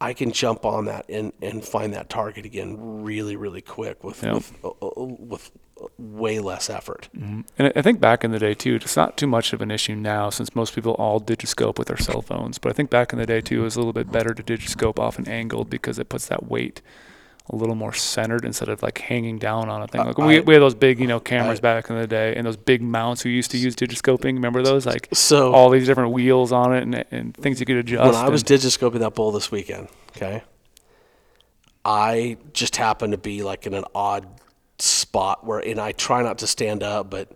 I can jump on that and, and find that target again really really quick with Yep. with, uh, uh, with way less effort. Mm-hmm. And I- think back in the day too, it's not too much of an issue now since most people all digiscope with their cell phones. But I think back in the day too, it was a little bit better to digiscope off an angled because it puts that weight a little more centered instead of like hanging down on a thing. Like we, I- we had those big, you know, cameras I- back in the day and those big mounts we used to use digiscoping. Remember those? Like So all these different wheels on it and, and things you could adjust. when I was and- digiscoping that bull this weekend, okay, I just happened to be like in an odd spot where, and I try not to stand up, but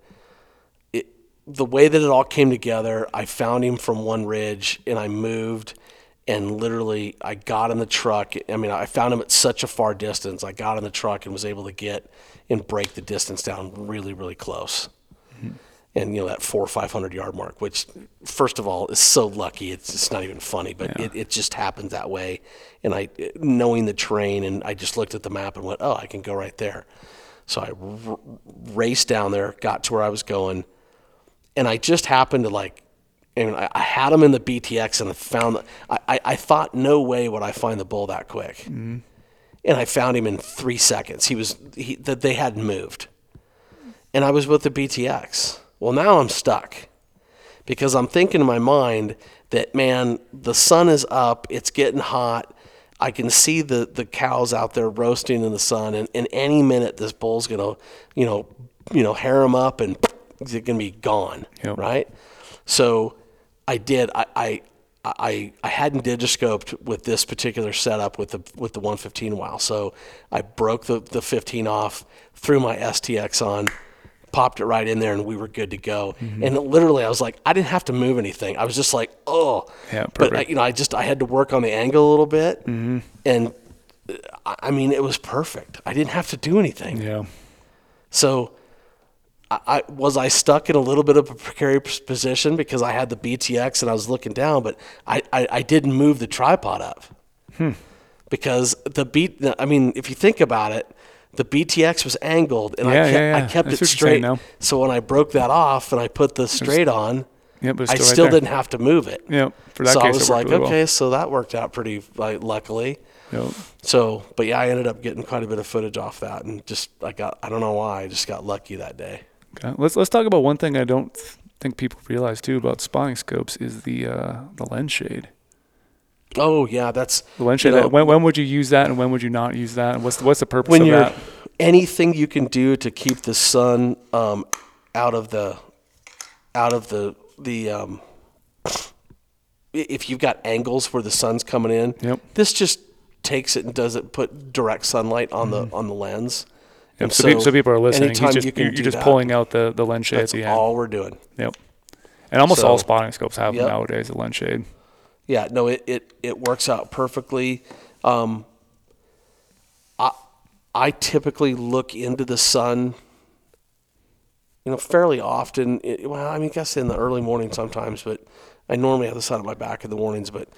it, the way that it all came together, I found him from one ridge and I moved and literally I got in the truck. I mean, I found him at such a far distance. I got in the truck and was able to get and break the distance down really, really close mm-hmm. and you know that four or five hundred yard mark, which first of all is so lucky. It's it's not even funny, but it, it just happens that way. And I, knowing the terrain, and I just looked at the map and went, oh, I can go right there. So I r- raced down there, got to where I was going, and I just happened to like. And I, I had him in the BTX, and I found. I, I, I thought, no way would I find the bull that quick. Mm-hmm. And I found him in three seconds. He was he, that they hadn't moved and I was with the BTX. Well, now I'm stuck because I'm thinking in my mind that man, the sun is up, it's getting hot. I can see the the cows out there roasting in the sun, and in any minute this bull's gonna, you know, you know, hair him up and he's gonna be gone, Yep. right? So I did. I. I I, I hadn't digiscoped with this particular setup with the with the 115 while, so I broke the, the 15 off, threw my STX on, popped it right in there, and we were good to go. Mm-hmm. And literally, I was like, I didn't have to move anything. I was just like, oh, Yeah, but I, you know, I just I had to work on the angle a little bit, Mm-hmm. and uh, I I mean, it was perfect. I didn't have to do anything. yeah. So, I, I was I stuck in a little bit of a precarious position because I had the BTX and I was looking down, but I, I, I didn't move the tripod up Hmm. because the beat. I mean, if you think about it, the BTX was angled and I kept, yeah, yeah. I kept it see what you're saying straight. So when I broke that off and I put the straight on, but I still, right still there. didn't have to move it. Yep. For that so case, I was like, really okay, so that worked out pretty like luckily. Yep. So, but yeah, I ended up getting quite a bit of footage off that, and just I got I don't know why I just got lucky that day. Okay. Let's let's talk about one thing I don't think people realize too about spotting scopes is the uh, the lens shade. Oh yeah, that's The lens shade. You know- when, when would you use that, and when would you not use that? And what's the, what's the purpose when of you're that? anything you can do to keep the sun um, out of the out of the the um, if you've got angles where the sun's coming in. Yep. This just takes it and does it put direct sunlight on the on the lens. Yep. And So, pe- so people are listening. Anytime just, you can you're just that, pulling out the, the lens shade That's at the end. all we're doing. Yep. And almost So- all spotting scopes have Yep. nowadays, a lens shade. Yeah, no, it, it, it works out perfectly. Um, I I typically look into the sun, you know, fairly often. It, well, I mean, I guess in the early morning sometimes, but I normally have the sun at my back in the mornings. But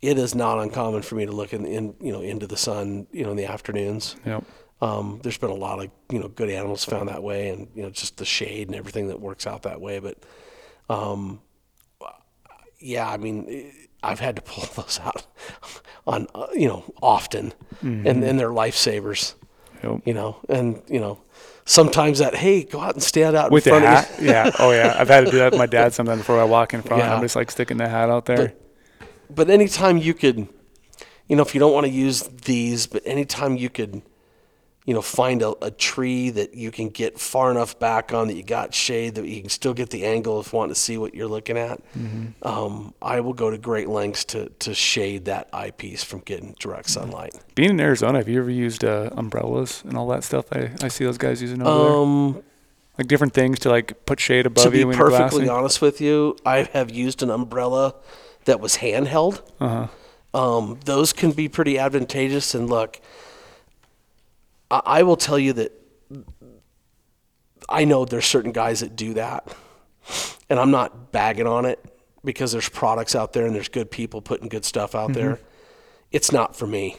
it is not uncommon for me to look in, in you know into the sun, you know, in the afternoons. Yep. Um, there's been a lot of you know good animals found that way, and you know just the shade and everything that works out that way. But um, yeah, I mean, I've had to pull those out on uh, you know often, and and they're lifesavers. Yep. You know, and you know sometimes that hey go out and stand out With in the front hat, of yeah, oh yeah, I've had to do that with my dad sometimes before I walk in front. Yeah. I'm just like sticking the hat out there. but anytime you could, you know, if you don't want to use these, but anytime you could, you know, find a, a tree that you can get far enough back on that you got shade that you can still get the angle if you want to see what you're looking at, um, I will go to great lengths to, to shade that eyepiece from getting direct sunlight. Being in Arizona, have you ever used uh, umbrellas and all that stuff? I, I see those guys using over there, Um, like different things to like put shade above to be you when you're perfectly honest with you, I have used an umbrella that was handheld. Uh-huh. Um, those can be pretty advantageous. And look, I, I will tell you that I know there's certain guys that do that, and I'm not bagging on it because there's products out there and there's good people putting good stuff out mm-hmm. there. It's not for me.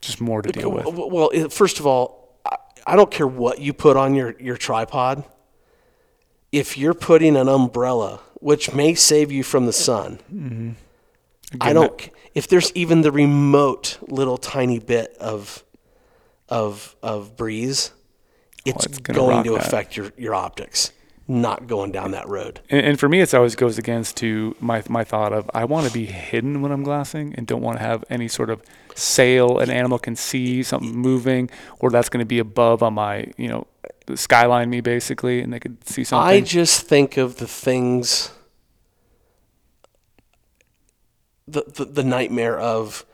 Just more to deal with. Well, well, first of all, I, I don't care what you put on your, your tripod. If you're putting an umbrella, which may save you from the sun, mm-hmm. I Again, don't. If there's even the remote little tiny bit of of of breeze, oh, it's, it's gonna going to that. affect your your optics. Not going down that road. And, and for me, it always goes against to my my thought of I want to be hidden when I'm glassing and don't want to have any sort of sail an animal can see something moving or that's going to be above on my you know the skyline me basically and they could see something. I just think of the things, the, the the nightmare of,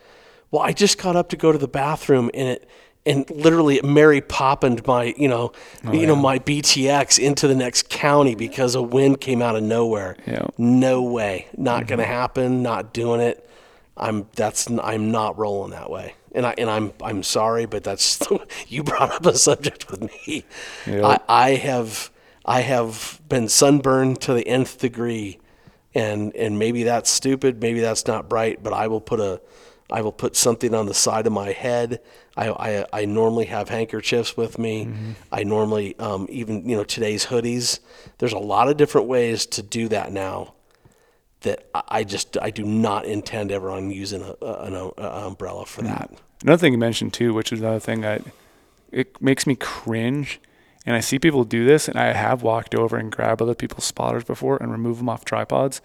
well, I just got up to go to the bathroom and it, and literally Mary Poppened my, you know, oh, you know, my BTX into the next county because a wind came out of nowhere. Yeah. No way, not mm-hmm. gonna happen. Not doing it. I'm that's I'm not rolling that way. And I and I'm I'm sorry, but that's you brought up a subject with me. Yep. I, I have I have been sunburned to the nth degree, and and maybe that's stupid, maybe that's not bright, but I will put a I will put something on the side of my head. I I, I normally have handkerchiefs with me. I normally um, even you know today's hoodies. There's a lot of different ways to do that now. That I- just I do not intend ever on using a, an umbrella for that. Another thing you mentioned too, which is another thing that it makes me cringe, and I see people do this, and I have walked over and grabbed other people's spotters before and remove them off tripods.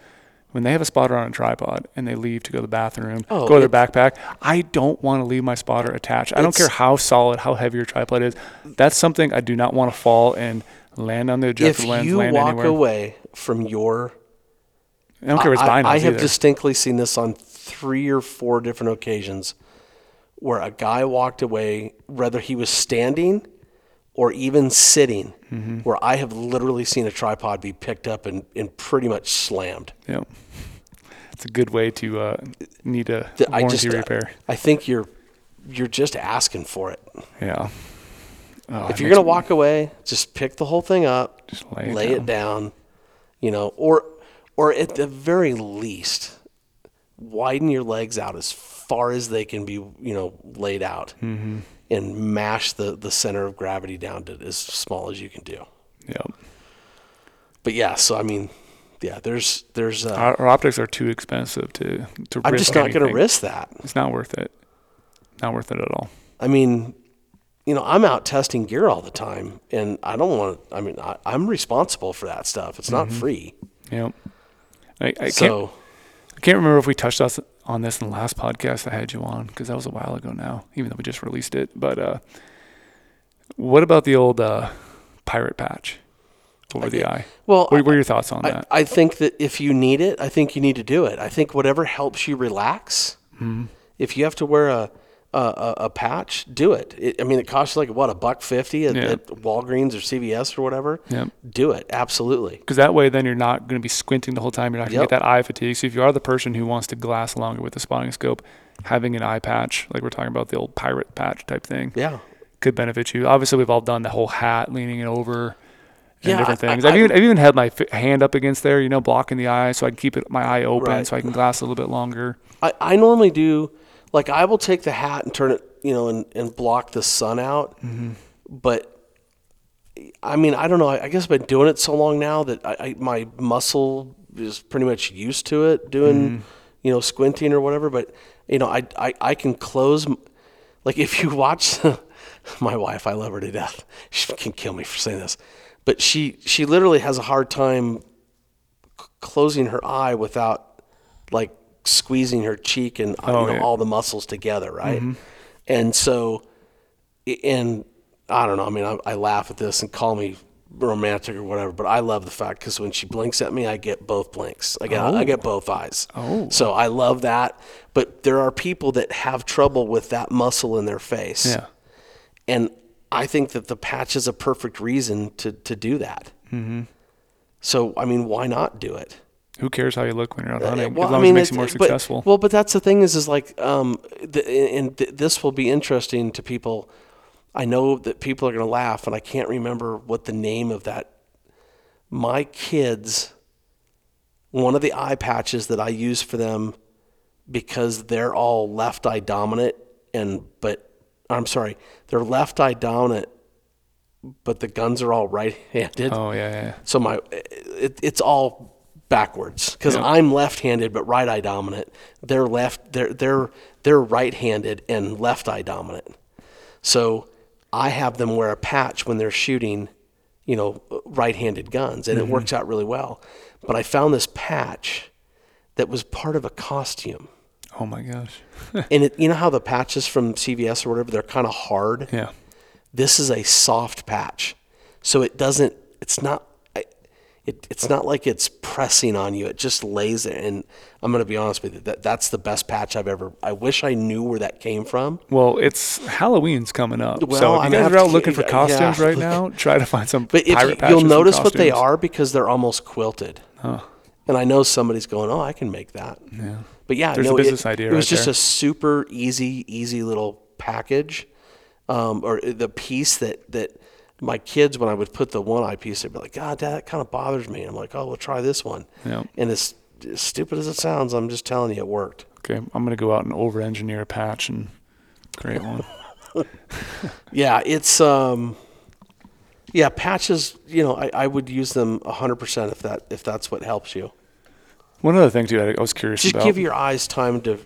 When they have a spotter on a tripod and they leave to go to the bathroom, Oh, go to their backpack, I don't want to leave my spotter attached. I don't care how solid, how heavy your tripod is. That's something I do not want to fall and land on the ejector If you land walk anywhere. away from your I don't care if it's I, I have either. distinctly seen this on three or four different occasions where a guy walked away, whether he was standing or even sitting, Mm-hmm. where I have literally seen a tripod be picked up and, and pretty much slammed. Yep. It's a good way to uh, need a Th- I warranty just, repair. I think you're you're just asking for it. Yeah. Oh, if you're gonna walk away, just pick the whole thing up, Just lay it lay it down, you know, or or at the very least, widen your legs out as far as they can be, you know, laid out, Mm-hmm. And mash the the center of gravity down to as small as you can do. Yep. But yeah, so I mean, yeah, there's there's uh, Our, our optics are too expensive to to. I'm just not going to risk that. It's not worth it. Not worth it at all. I mean, you know, I'm out testing gear all the time, and I don't want to. I mean, I, I'm responsible for that stuff. It's not free. Yep. I, I can't. so I can't remember if we touched on on this in the last podcast I had you on because that was a while ago now, even though we just released it. But uh, what about the old uh, pirate patch over the eye? Well, What, what are your thoughts on I, that? I think that if you need it, I think you need to do it. I think whatever helps you relax. Mm-hmm. If you have to wear a a, a, a patch, do it. it. I mean, it costs like what a buck fifty at, Yeah. at Walgreens or CVS or whatever. Yep. Do it absolutely. Because that way, then you're not going to be squinting the whole time. You're not going to Yep. get that eye fatigue. So if you are the person who wants to glass longer with the spotting scope, having an eye patch, like we're talking about the old pirate patch type thing, Yeah. could benefit you. Obviously, we've all done the whole hat, leaning it over, and Yeah, different things. I- I, have even, I've even had my f- hand up against there, you know, blocking the eye, so I can keep it my eye open, Right. so I can glass a little bit longer. I, I normally do like I will take the hat and turn it, you know, and, and block the sun out. Mm-hmm. But I mean, I don't know. I, I guess I've been doing it so long now that I, I my muscle is pretty much used to it doing, Mm-hmm. you know, squinting or whatever. But you know, I I, I can close. Like if you watch my wife, I love her to death. She can kill me for saying this, but she she literally has a hard time c- closing her eye without like squeezing her cheek and Oh, you know, yeah. all the muscles together, right? And so, and I don't know. I mean, I, I laugh at this and call me romantic or whatever, but I love the fact because when she blinks at me, I get both blinks. I get I get both eyes. Oh. so I love that. But there are people that have trouble with that muscle in their face. Yeah. And I think that the patch is a perfect reason to, to do that. Mm-hmm. So, I mean, why not do it? Who cares how you look when you're out hunting? Well, as long I mean, as it makes you more but- successful. well, but that's the thing is, is like, um, the, and th- this will be interesting to people. I know that people are going to laugh, and I can't remember what the name of that. My kids, one of the eye patches that I use for them, because they're all left eye dominant, and but I'm sorry, they're left eye dominant, but the guns are all right handed. oh, yeah, yeah. So my it, it's all backwards because Yeah. I'm left-handed but right eye dominant. They're left. They're they're they're right-handed and left eye dominant. So I have them wear a patch when they're shooting, you know, right-handed guns, and it mm-hmm. works out really well. But I found this patch that was part of a costume. Oh, my gosh. and it, you know how the patches from CVS or whatever, they're kind of hard. Yeah. This is a soft patch, so it doesn't. It's not. It, it's not like it's pressing on you. It just lays there. And I'm going to be honest with you. That that's the best patch I've ever. I wish I knew where that came from. Well, it's Halloween's coming up. so if you guys I've- are out looking for costumes yeah. right now, try to find some But pirate patches you'll notice what they are because they're almost quilted. And I know somebody's going, "Oh, I can make that." Yeah. But yeah, There's a no, business it, idea It was right just there. a super easy, easy little package, um, or the piece that that my kids, when I would put the one eye piece, they'd be like, "God, Dad, that kind of bothers me." I'm like, "Oh, we'll try this one." Yeah. And as, as stupid as it sounds, I'm just telling you, it worked. Okay, I'm going to go out and over engineer a patch and create one. Yeah, it's um, yeah, patches. You know, I, I would use them 100 percent if that if that's what helps you. One other thing, too, I I was curious Just about. give your eyes time to,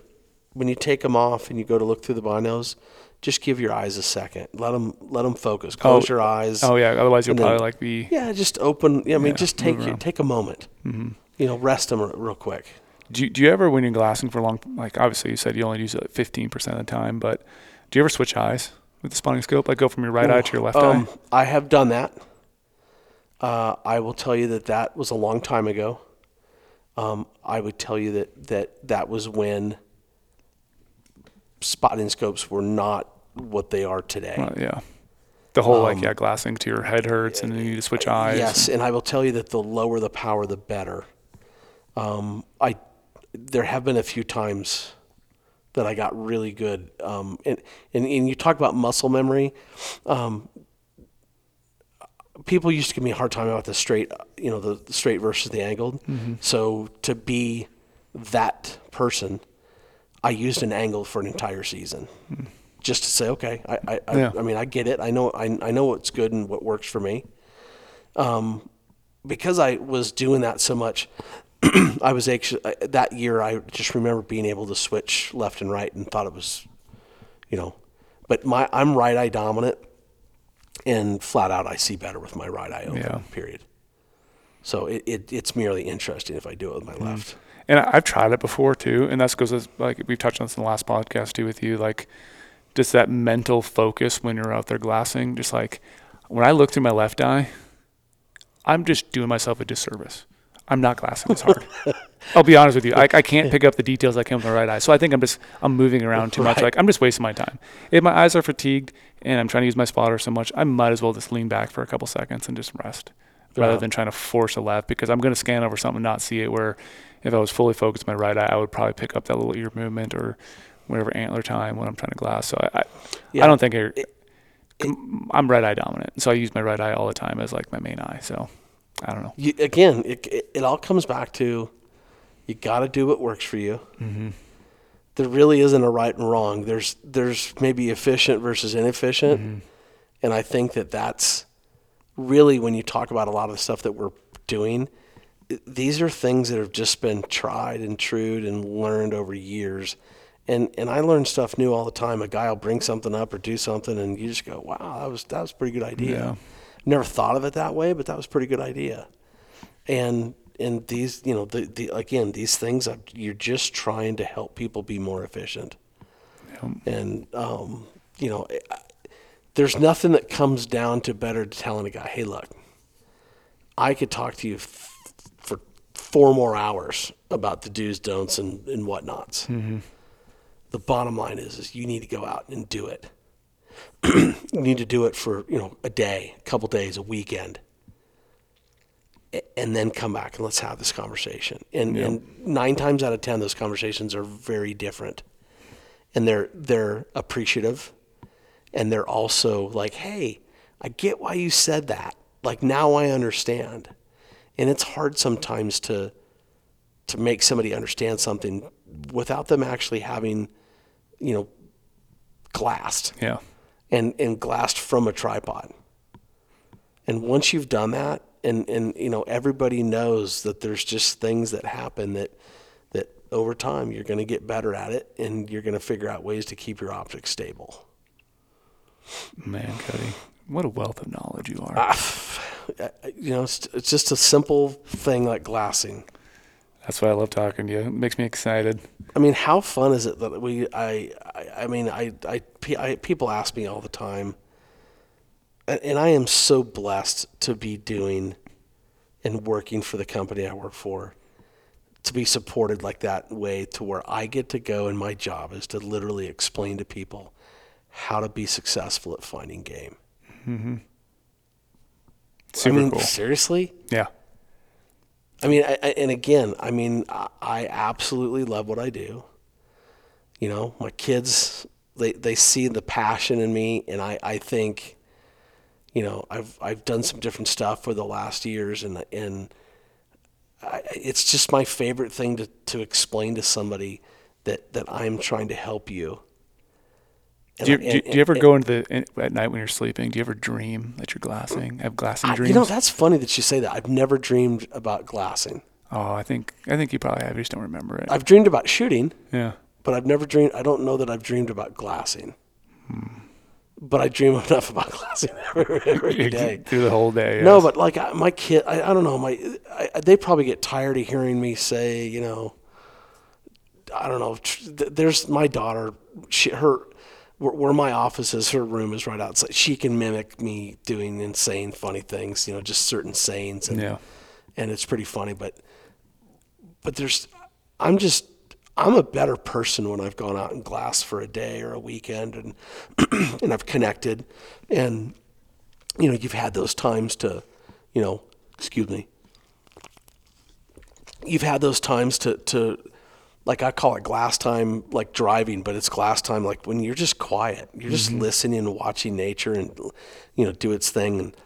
when you take them off and you go to look through the binos, just give your eyes a second. Let them let them focus. Close your eyes. oh, yeah. Otherwise, you'll then- probably like be. Yeah, just open. Yeah, I mean, Yeah, just take your, take a moment. Mm-hmm. You know, rest them real quick. Do you, do you ever, when you're glassing for long, like obviously you said you only use it 15% of the time, but do you ever switch eyes with the spotting scope? Like go from your right eye to your left Um, eye? I have done that. Uh, I will tell you that that was a long time ago. Um, I would tell you that that that was when spotting scopes were not what they are today. Yeah. The whole like yeah, glassing to your head hurts and then you need to switch eyes. Um, Yes, and I will tell you that the lower the power, the better. Um, I there have been a few times that I got really good. Um, and, and and you talk about muscle memory. Um, people used to give me a hard time about the straight, you know, the, the straight versus the angled. So to be that person, I used an angle for an entire season, just to say, okay, I I, I, Yeah. I mean, I get it. I know I, I know what's good and what works for me. Um, because I was doing that so much, I was actually that year. I just remember being able to switch left and right and thought it was, you know, but my I'm right eye dominant, and flat out I see better with my right eye open. Yeah. Period. So it, it it's merely interesting if I do it with my left. And I, I've tried it before too, and that's because like we've touched on this in the last podcast too with you, like just that mental focus when you're out there glassing. Just like when I look through my left eye, I'm just doing myself a disservice. I'm not glassing as hard. I'll be honest with you. I, I can't pick up the details I can with my right eye. So I think I'm just I'm moving around too much. Right. Like I'm just wasting my time. If my eyes are fatigued and I'm trying to use my spotter so much, I might as well just lean back for a couple seconds and just rest, rather Yeah. than trying to force a left because I'm going to scan over something and not see it. Where if I was fully focused on my right eye, I would probably pick up that little ear movement or whatever antler time when I'm trying to glass. So I I, Yeah. I don't think I, It- I'm right eye dominant. So I use my right eye all the time as like my main eye. So I don't know. You, again, it, it, it all comes back to you got to do what works for you. Mm-hmm. There really isn't a right and wrong. There's there's maybe efficient versus inefficient, Mm-hmm. and I think that that's really when you talk about a lot of the stuff that we're doing. These are things that have just been tried and true and learned over years. And, and I learn stuff new all the time. A guy will bring something up or do something, and you just go, "Wow, that was that was a pretty good idea." Yeah. Never thought of it that way, but that was a pretty good idea. And and these, you know, the, the again, these things uh, you're just trying to help people be more efficient. Yep. And um, you know, I- there's nothing that comes down to better telling a guy, "Hey, look, I could talk to you f- for four more hours about the do's, don'ts, and, and whatnots." The bottom line is, is you need to go out and do it. you need to do it for you know a day, a couple days, a weekend, and then come back and let's have this conversation. And, Yeah. and nine times out of ten, those conversations are very different, and they're they're appreciative, and they're also like, hey, I get why you said that. Like now I understand, and it's hard sometimes to to make somebody understand something without them actually having, you know, glassed Yeah. and, and glassed from a tripod. And once you've done that, and, and you know everybody knows that there's just things that happen that that over time you're going to get better at it, and you're going to figure out ways to keep your optics stable. Man, Cody, what a wealth of knowledge you are. Uh, You know, it's, it's just a simple thing like glassing. That's why I love talking to you. It makes me excited. I mean, how fun is it that we? I, I, I mean, I, I, I, people ask me all the time, and, and I am so blessed to be doing and working for the company I work for, to be supported like that way, to where I get to go and my job is to literally explain to people how to be successful at finding game. Super I mean, cool. seriously. Yeah. I mean, I, I, and again, I mean, I, I absolutely love what I do. You know, my kids, they, they see the passion in me, and I, I think, you know, I've I've done some different stuff for the last years, and and I, it's just my favorite thing to, to explain to somebody that, that I'm trying to help you. Do you, And- do, you- do you ever and- go into the in, at night when you're sleeping? Do you ever dream that you're glassing? Have glassing I- dreams? you know, that's funny that you say that. I've never dreamed about glassing. oh, I think I think you probably have. You just don't remember it. I've dreamed about shooting. yeah. but I've never dreamed. I don't know that I've dreamed about glassing. Hmm. But I dream enough about glassing every, every day. Through the whole day. No, but like I, my kid, I, I don't know. My I, they probably get tired of hearing me say, you know, I don't know. There's my daughter. She her where, where my office is. Her room is right outside. She can mimic me doing insane, funny things. You know, just certain sayings and yeah. and it's pretty funny. But but there's, I'm just, I'm a better person when I've gone out in glass for a day or a weekend, and and I've connected, and you know, you've had those times to, you know, excuse me. You've had those times to to, like I call it glass time, like driving, but it's glass time, like when you're just quiet, you're just mm-hmm. listening and watching nature and, you know, do its thing and.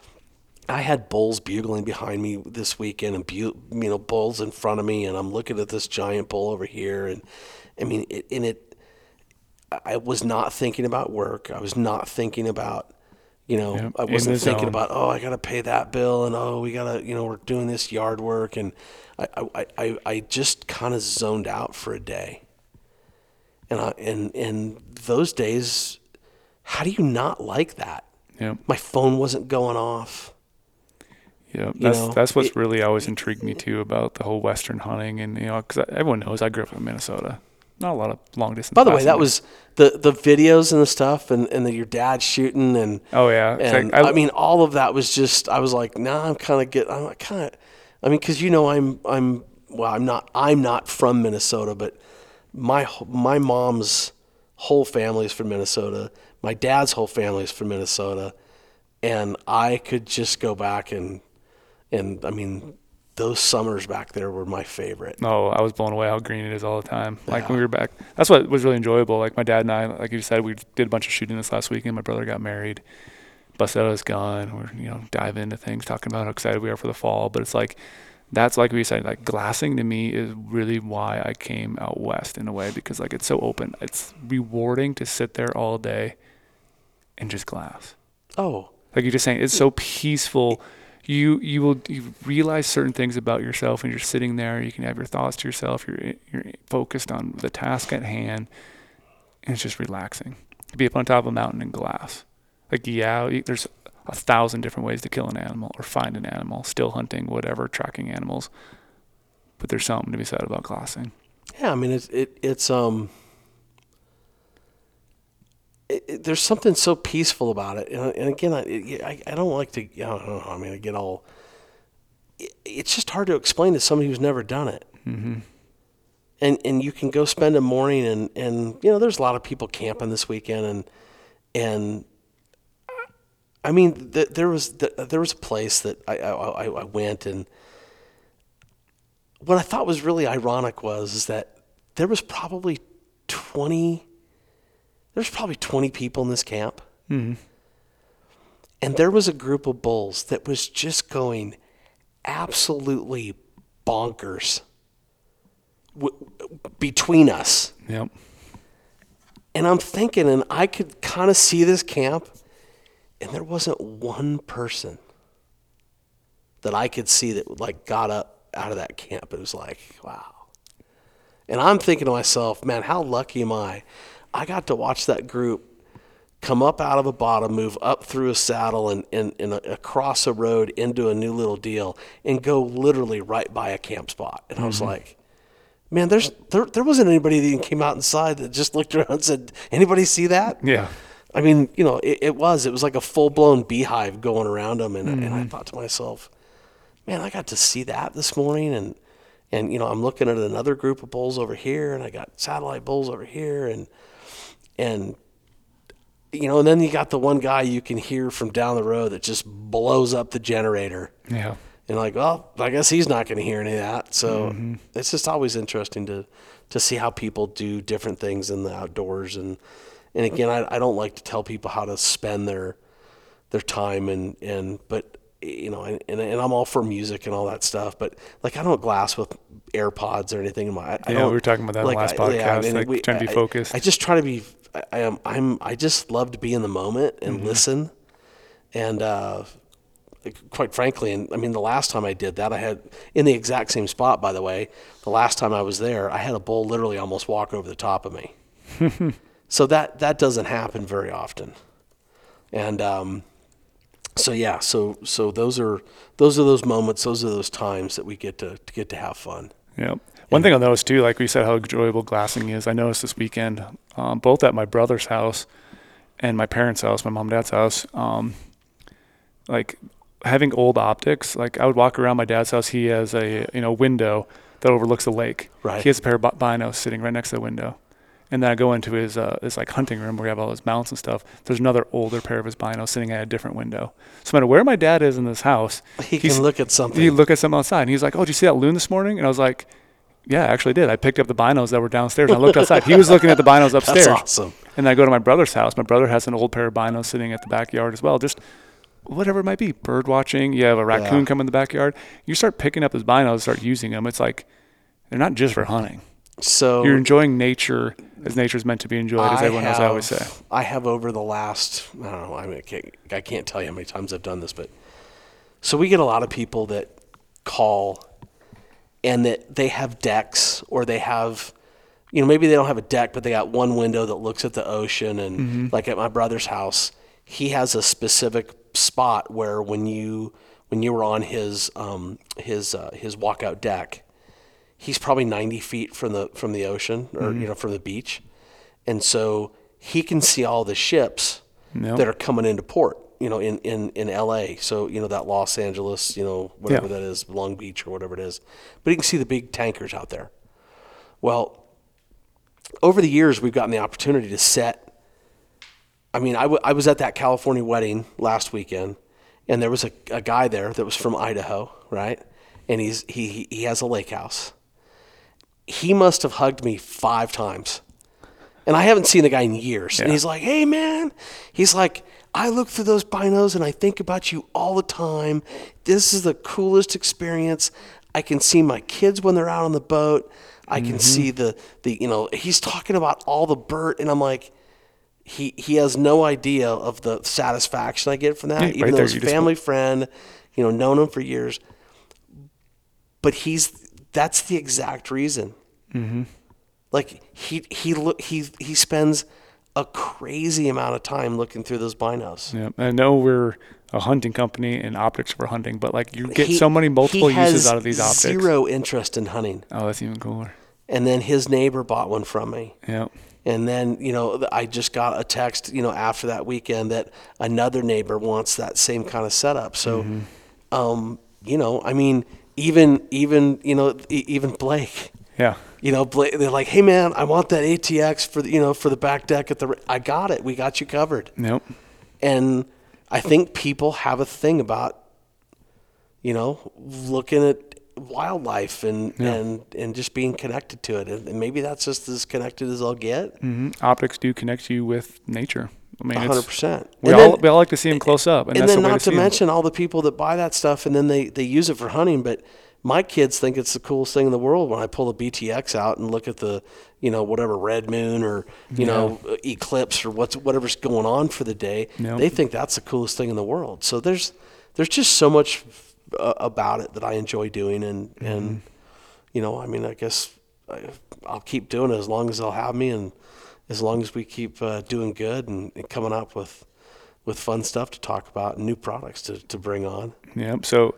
I had bulls bugling behind me this weekend, and you know bulls in front of me, and I'm looking at this giant bull over here, and I mean, it, and it. I was not thinking about work. I was not thinking about, you know, Yep, I wasn't thinking zone. about, oh, I got to pay that bill, and oh, we got to, you know, we're doing this yard work, and I, I, I, I just kind of zoned out for a day. And I, and and those days, how do you not like that? Yeah. My phone wasn't going off. Yeah, You that's know, that's what's it- really always intrigued me too about the whole western hunting, and you know, because everyone knows I grew up in Minnesota. Not a lot of long distance. By the way, that was the the videos and the stuff, and and the, your dad shooting, and Oh yeah, and like, I, mean, all of that was just. I was like, nah, I'm kind of get. I'm kind of. I mean, because you know, I'm I'm well, I'm not I'm not from Minnesota, but my my mom's whole family is from Minnesota. My dad's whole family is from Minnesota, and I could just go back and and I mean, those summers back there were my favorite. No, I was blown away how green it is all the time. Like when we were back, that's what was really enjoyable. Like my dad and I, like you said, we did a bunch of shooting this last weekend. My brother got married, his gun. We're you know diving into things, talking about how excited we are for the fall. But it's like that's like we said, like glassing to me is really why I came out west in a way because like it's so open. It's rewarding to sit there all day and just glass. Oh, Like you're just saying, it's so peaceful. You you will you realize certain things about yourself, and you're sitting there. You can have your thoughts to yourself. You're you're focused on the task at hand, and it's just relaxing. To be up on top of a mountain in glass, like yeah, there's a thousand different ways to kill an animal or find an animal, still hunting, whatever, tracking animals. But there's something to be said about glassing. Yeah, I mean it's it, it's um. It, it- there's something so peaceful about it, and, and again, I, I I don't like to. I don't know. I mean, I get all. It, it's just hard to explain to somebody who's never done it. Mm-hmm. And and you can go spend a morning, and and you know, there's a lot of people camping this weekend, and and. I mean, th- there was th- there was a place that I, I I went and what I thought was really ironic was is that there was probably 20 there's probably 20 people in this camp Mm-hmm. and there was a group of bulls that was just going absolutely bonkers w- between us Yep. and I'm thinking and I could kind of see this camp and there wasn't one person that I could see that like got up out of that camp. It was like, wow. And I'm thinking to myself, man, how lucky am I? I got to watch that group come up out of a bottom, move up through a saddle and, and, and across a road into a new little deal and go literally right by a camp spot. And I was mm-hmm. like, man, there's there, there wasn't anybody that even came out inside that just looked around and said, anybody see that? Yeah. I mean, you know, it, it was. It was like a full blown beehive going around them, and, and I mm-hmm. thought to myself, man, I got to see that this morning, and and you know, I'm looking at another group of bulls over here, and I got satellite bulls over here, and and you know, and then you got the one guy you can hear from down the road that just blows up the generator. Yeah. And like, well, I guess he's not going to hear any of that. So mm-hmm. it's just always interesting to to see how people do different things in the outdoors. And and again, I, I don't like to tell people how to spend their their time and and but you know, and, and, and I'm all for music and all that stuff. But like, I don't glass with AirPods or anything. in my- I, I Yeah, don't, we were talking about that the last podcast, like, trying to be I- focused. I just try to be. I, I am. I'm. I just love to be in the moment and Mm-hmm. listen. And uh, quite frankly, and I mean, the last time I did that, I had in the exact same spot. By the way, the last time I was there, I had a bull literally almost walk over the top of me. so that that doesn't happen very often. And um, so yeah, so so those are those are those moments, those are those times that we get to, to get to have fun. Yep. One thing I noticed too, like we said, how enjoyable glassing is. I noticed this weekend, um, both at my brother's house and my parents' house, my mom and dad's house, um, like having old optics. Like I would walk around my dad's house. He has a you know window that overlooks the lake. Right. He has a pair of binos sitting right next to the window. And then I go into his uh, his like hunting room where we have all his mounts and stuff. There's another older pair of his binos sitting at a different window. So no matter where my dad is in this house, He can look at something. he look at something outside and he's like, "Oh, did you see that loon this morning?" And I was like, "Yeah, I actually did. I picked up the binos that were downstairs and I looked outside. He was looking at the binos upstairs. That's upstairs." awesome. And I go to my brother's house. My brother has an old pair of binos sitting at the backyard as well. Just whatever it might be, bird watching. You have a raccoon Yeah. come in the backyard. You start picking up his binos, start using them. It's like they're not just for hunting. So You're enjoying nature as nature's meant to be enjoyed, as I everyone. I always say. I have over the last, I don't know, I mean, I can't, I can't tell you how many times I've done this, but so we get a lot of people that call and that they have decks or they have, you know, maybe they don't have a deck, but they got one window that looks at the ocean. And Mm-hmm. like at my brother's house, he has a specific spot where when you, when you were on his um, his uh, his walkout deck, he's probably 90 feet from the from the ocean or you know from the beach, and so he can see all the ships Yep. that are coming into port. You know, in, in, in L.A. So you know that Los Angeles, you know whatever Yeah. that is, Long Beach or whatever it is, but you can see the big tankers out there. Well, over the years, we've gotten the opportunity to set. I mean, I, w- I was at that California wedding last weekend, and there was a, a guy there that was from Idaho, right? And he's he he- he has a lake house. He must have hugged me five times, and I haven't seen the guy in years. And he's like, "Hey, man," he's like. I look through those binos and I think about you all the time. This is the coolest experience. I can see my kids when they're out on the boat. I Mm-hmm. can see the the you know he's talking about all the Bert and I'm like he he has no idea of the satisfaction I get from that Yeah, even right though he's a you just- family friend, you know, known him for years. But he's that's the exact reason. Mm-hmm. Like he he he he spends a crazy amount of time looking through those binos. Yeah, I know we're a hunting company and optics for hunting, but like you get He- so many multiple uses out of these optics. Zero interest in hunting. Oh, that's even cooler. And then his neighbor bought one from me. Yeah. And then, you know, I just got a text, you know, after that weekend that another neighbor wants that same kind of setup. So, um, you know, I mean, even, even, you know, even Blake, Yeah. You know, they're like, hey man, I want that ATX for the, you know, for the back deck at the, I got it. We got you covered. Yep. And I think people have a thing about, you know, looking at wildlife and, Yeah. and, and just being connected to it. And maybe that's just as connected as I'll get. hmm Optics do connect you with nature. I mean, hundred percent. we And all then- we all like to see them close up, and, and that's then not to, to mention all the people that buy that stuff and then they, they use it for hunting. But my kids think it's the coolest thing in the world when I pull a BTX out and look at the, you know, whatever red moon or you know eclipse or what's whatever's going on for the day. Yep. They think that's the coolest thing in the world. So there's there's just so much uh, about it that I enjoy doing, and Mm-hmm. and you know, I mean, I guess I, I'll keep doing it as long as they'll have me, and as long as we keep uh, doing good and, and coming up with with fun stuff to talk about and new products to, to bring on. Yep. So,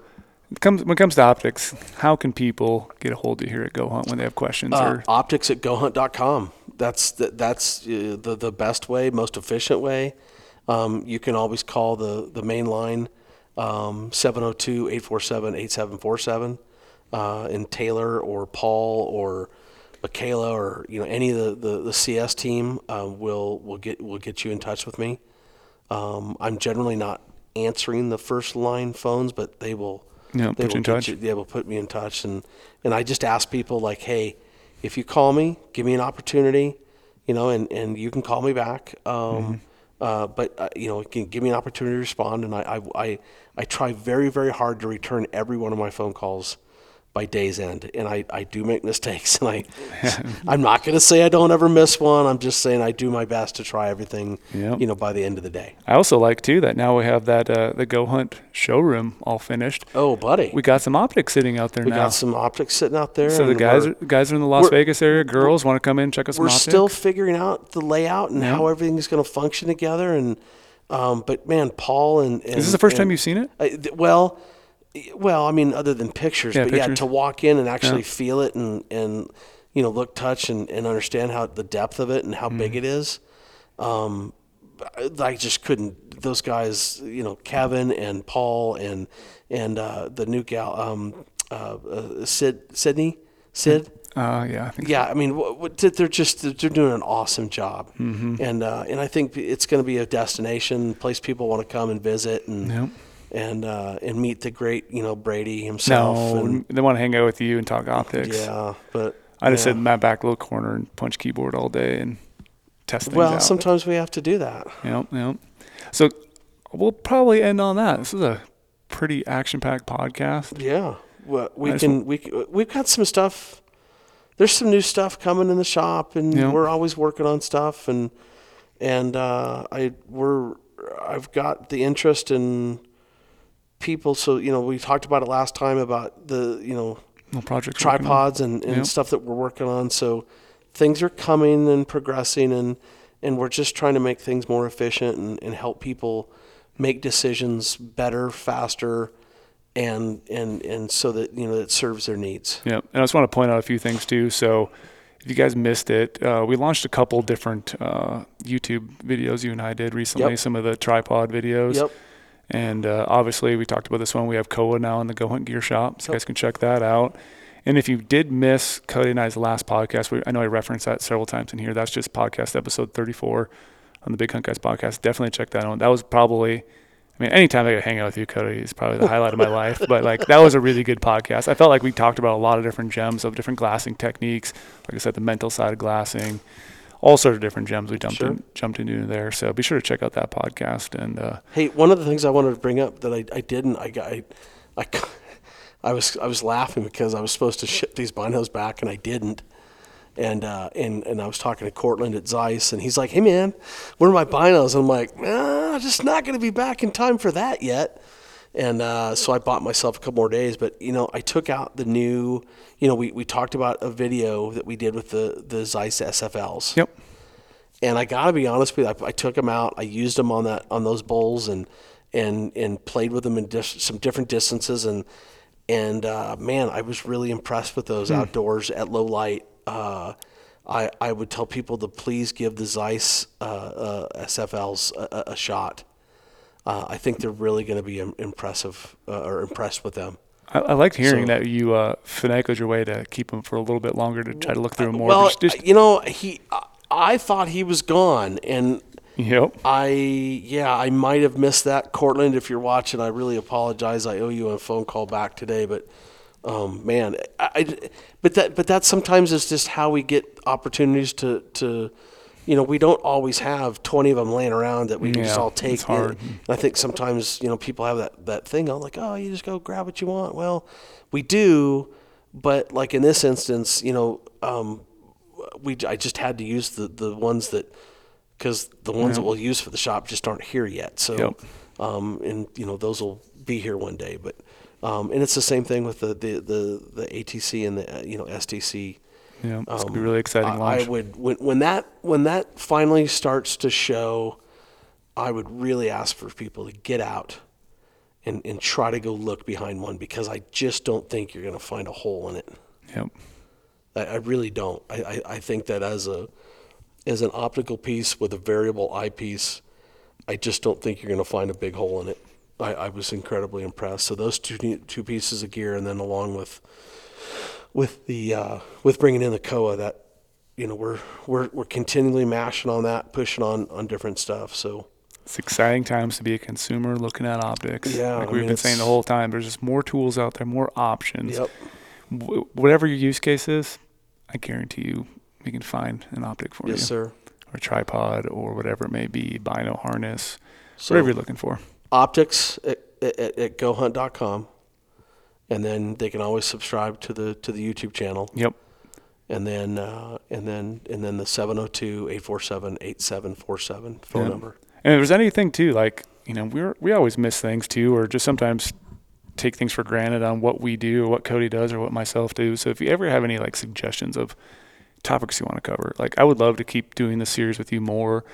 it comes when it comes to optics, how can people get a hold of you here at Go Hunt when they have questions? Uh, or optics at gohunt.com. That's the, that's uh, the the best way, most efficient way. Um, you can always call the the main line um, 702-847-8747 uh, and Taylor or Paul or Michaela or you know any of the, the, the CS team uh, will will get will get you in touch with me. Um, I'm generally not answering the first line phones, but they will Yeah, they put you in get touch. you- they will put me in touch and and I just ask people like, hey, if you call me, give me an opportunity, you know, and, and you can call me back. Um, Mm-hmm. uh, but uh, you know, can give me an opportunity to respond, and I, I I I try very very hard to return every one of my phone calls by day's end, and I, I do make mistakes, and I I'm not going to say I don't ever miss one. I'm just saying I do my best to try everything, Yep. you know, by the end of the day. I also like too that now we have that uh, the Go Hunt showroom all finished. Oh, buddy, We got some optics sitting out there we now. got some optics sitting out there. so the guys we're- guys are in the Las Vegas area. Girls want to come in and check us we're still figuring out the layout and Yeah. how everything's going to function together. And um, but man, Paul and, and Is this the first and- time you've seen it? I, th- well, well, I mean, other than pictures, Yeah, but yeah, to walk in and actually Yeah. feel it and and you know look, touch, and, and understand how the depth of it and how Mm-hmm. big it is. Um, I- just couldn't. Those guys, you know, Kevin and Paul and and uh, the new gal, um, uh, uh, Sid, Sydney, Sid. Uh, yeah, I think Yeah, I mean, they're just they're doing an awesome job, Mm-hmm. and uh, and I think it's going to be a destination place people want to come and visit and Yep. And uh, and meet the great you know Brady himself. No, and, they want to hang out with you and talk optics. yeah, but I just yeah. sit in my back little corner and punch keyboard all day and test things Well, out. sometimes we have to do that. Yep, yep. So we'll probably end on that. This is a pretty action-packed podcast. Yeah, well, we I can we we've got some stuff. There's some new stuff coming in the shop, and Yeah. we're always working on stuff. And and uh, I we're I've got the interest in people. So you know, we talked about it last time about the you know Little projects. we're working on. tripods and, and Yep. stuff that we're working on. So things are coming and progressing, and and we're just trying to make things more efficient and, and help people make decisions better, faster, and and and so that you know that serves their needs. Yeah, and I just want to point out a few things too. So, if you guys missed it, uh, we launched a couple different uh, YouTube videos you and I did recently. Yep. Some of the tripod videos. Yep. And uh, obviously, we talked about this one. We have Kowa now in the Go Hunt Gear Shop, so you guys can check that out. And if you did miss Cody and I's last podcast, we, I know I referenced that several times in here. That's just podcast episode 34 on the Big Hunt Guys podcast. Definitely check that out. That was probably, I mean, anytime I get to hang out with you, Cody, is probably the highlight of my life. But like, that was a really good podcast. I felt like we talked about a lot of different gems of different glassing techniques. Like I said, the mental side of glassing, all sorts of different gems we jumped Sure. in, jumped into there. So be sure to check out that podcast. And uh, Hey, one of the things I wanted to bring up that I, I didn't, I got, I, I, I was I was laughing because I was supposed to ship these binos back and I didn't. And uh, and and I was talking to Cortland at Zeiss, and he's like, "Hey man, where are my binos?" And I'm like, "Ah, just not going to be back in time for that yet." And uh, so I bought myself a couple more days. But you know, I took out the new. You know, we, we talked about a video that we did with the the Zeiss SFLs. yep. And I gotta be honest with you, I, I took them out. I used them on that on those bowls and and and played with them in dis- some different distances. And and uh, man, I was really impressed with those outdoors at low light. Uh, I I would tell people to please give the Zeiss uh, uh, SFLs a- a shot. Uh, I think they're really going to be impressive uh, or impressed with them. I, I liked hearing So- that you uh, finagled your way to keep them for a little bit longer to try to look through them more. Well, Just- you know, he I- I thought he was gone, and yep. I yeah, I might have missed that, Cortland. If you're watching, I really apologize. I owe you a phone call back today, but um, man, I, I- but that but that sometimes is just how we get opportunities to to. You know, we don't always have 20 of them laying around that we can just all take. it's hard. And I think sometimes, you know, people have that, that thing, oh, like, oh, you just go grab what you want. Well, we do, but like in this instance, you know, um, we I just had to use the the ones that because the ones that we'll use for the shop just aren't here yet. So, Yep. um, and you know those will be here one day. But um, and it's the same thing with the the the, the ATC and the uh, you know STC. Yeah, it's gonna be Um, really exciting I, launch. I would when when that when that finally starts to show, I would really ask for people to get out. And, and try to go look behind one because I just don't think you're going to find a hole in it. yep. I, I really don't. I, I, I think that as a as an optical piece with a variable eyepiece, I just don't think you're going to find a big hole in it. I, I was incredibly impressed. So those two two pieces of gear, and then along with with the uh, with bringing in the Kowa, that you know we're we're we're continually mashing on that, pushing on on different stuff. So It's exciting times to be a consumer looking at optics. Yeah, like I we've mean, been saying the whole time. There's just more tools out there, more options. yep, Wh- whatever your use case is, I guarantee you, we can find an optic for yes you, Yes, sir. or a tripod, or whatever it may be, bino harness, So whatever you're looking for. optics at, at, at gohunt.com, and then they can always subscribe to the to the YouTube channel. Yep. and then uh, and then and then the 702-847-8747 phone Yeah. number. And if there's anything too, like you know, we're we always miss things too, or just sometimes take things for granted on what we do, or what Cody does, or what myself do. So if you ever have any like suggestions of topics you want to cover, like I would love to keep doing this series with you more,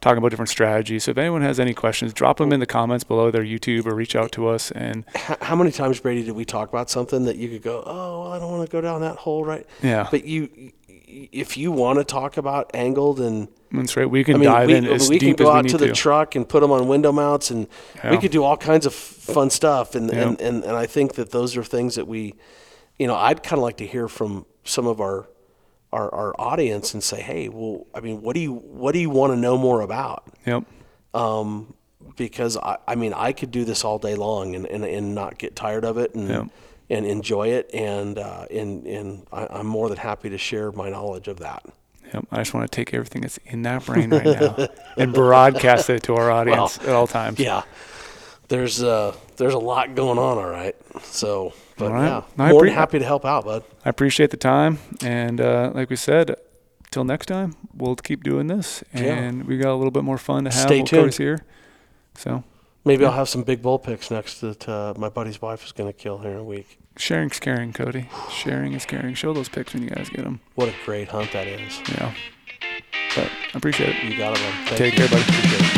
talking about different strategies. So if anyone has any questions, drop them in the comments below their YouTube or reach out to us. And how many times Brady did we talk about something that you could go, "Oh, well, I don't want to go down that hole right." yeah, But you if you want to talk about angled and that's right. We can I mean, dive we, in as we can deep go as we out need to the truck and put them on window mounts, and we could do all kinds of fun stuff. And, Yeah. and, and, and I think that those are things that we, you know, I'd kind of like to hear from some of our, our our audience and say, hey, well, I mean, what do you what do you want to know more about? Yep. Um, because I, I mean, I could do this all day long and, and, and not get tired of it and Yeah. and enjoy it, and uh, and and I, I'm more than happy to share my knowledge of that. Yep. I just want to take everything that's in that brain right now and broadcast it to our audience at all times. Yeah, there's uh there's a lot going on. All right, so but right. yeah, No, more appre- than happy to help out, bud. I appreciate the time. And uh, like we said, till next time, we'll keep doing this. Yeah. And we got a little bit more fun to have Stay Cody's tuned. here. So Maybe I'll have some big bull picks next that uh, my buddy's wife is going to kill here in a week. sharing's caring, Cody. Sharing is caring. Show those pics when you guys get them. What a great hunt that is. Yeah. But I appreciate it. You got it. Thank Take you. care, buddy. Appreciate it.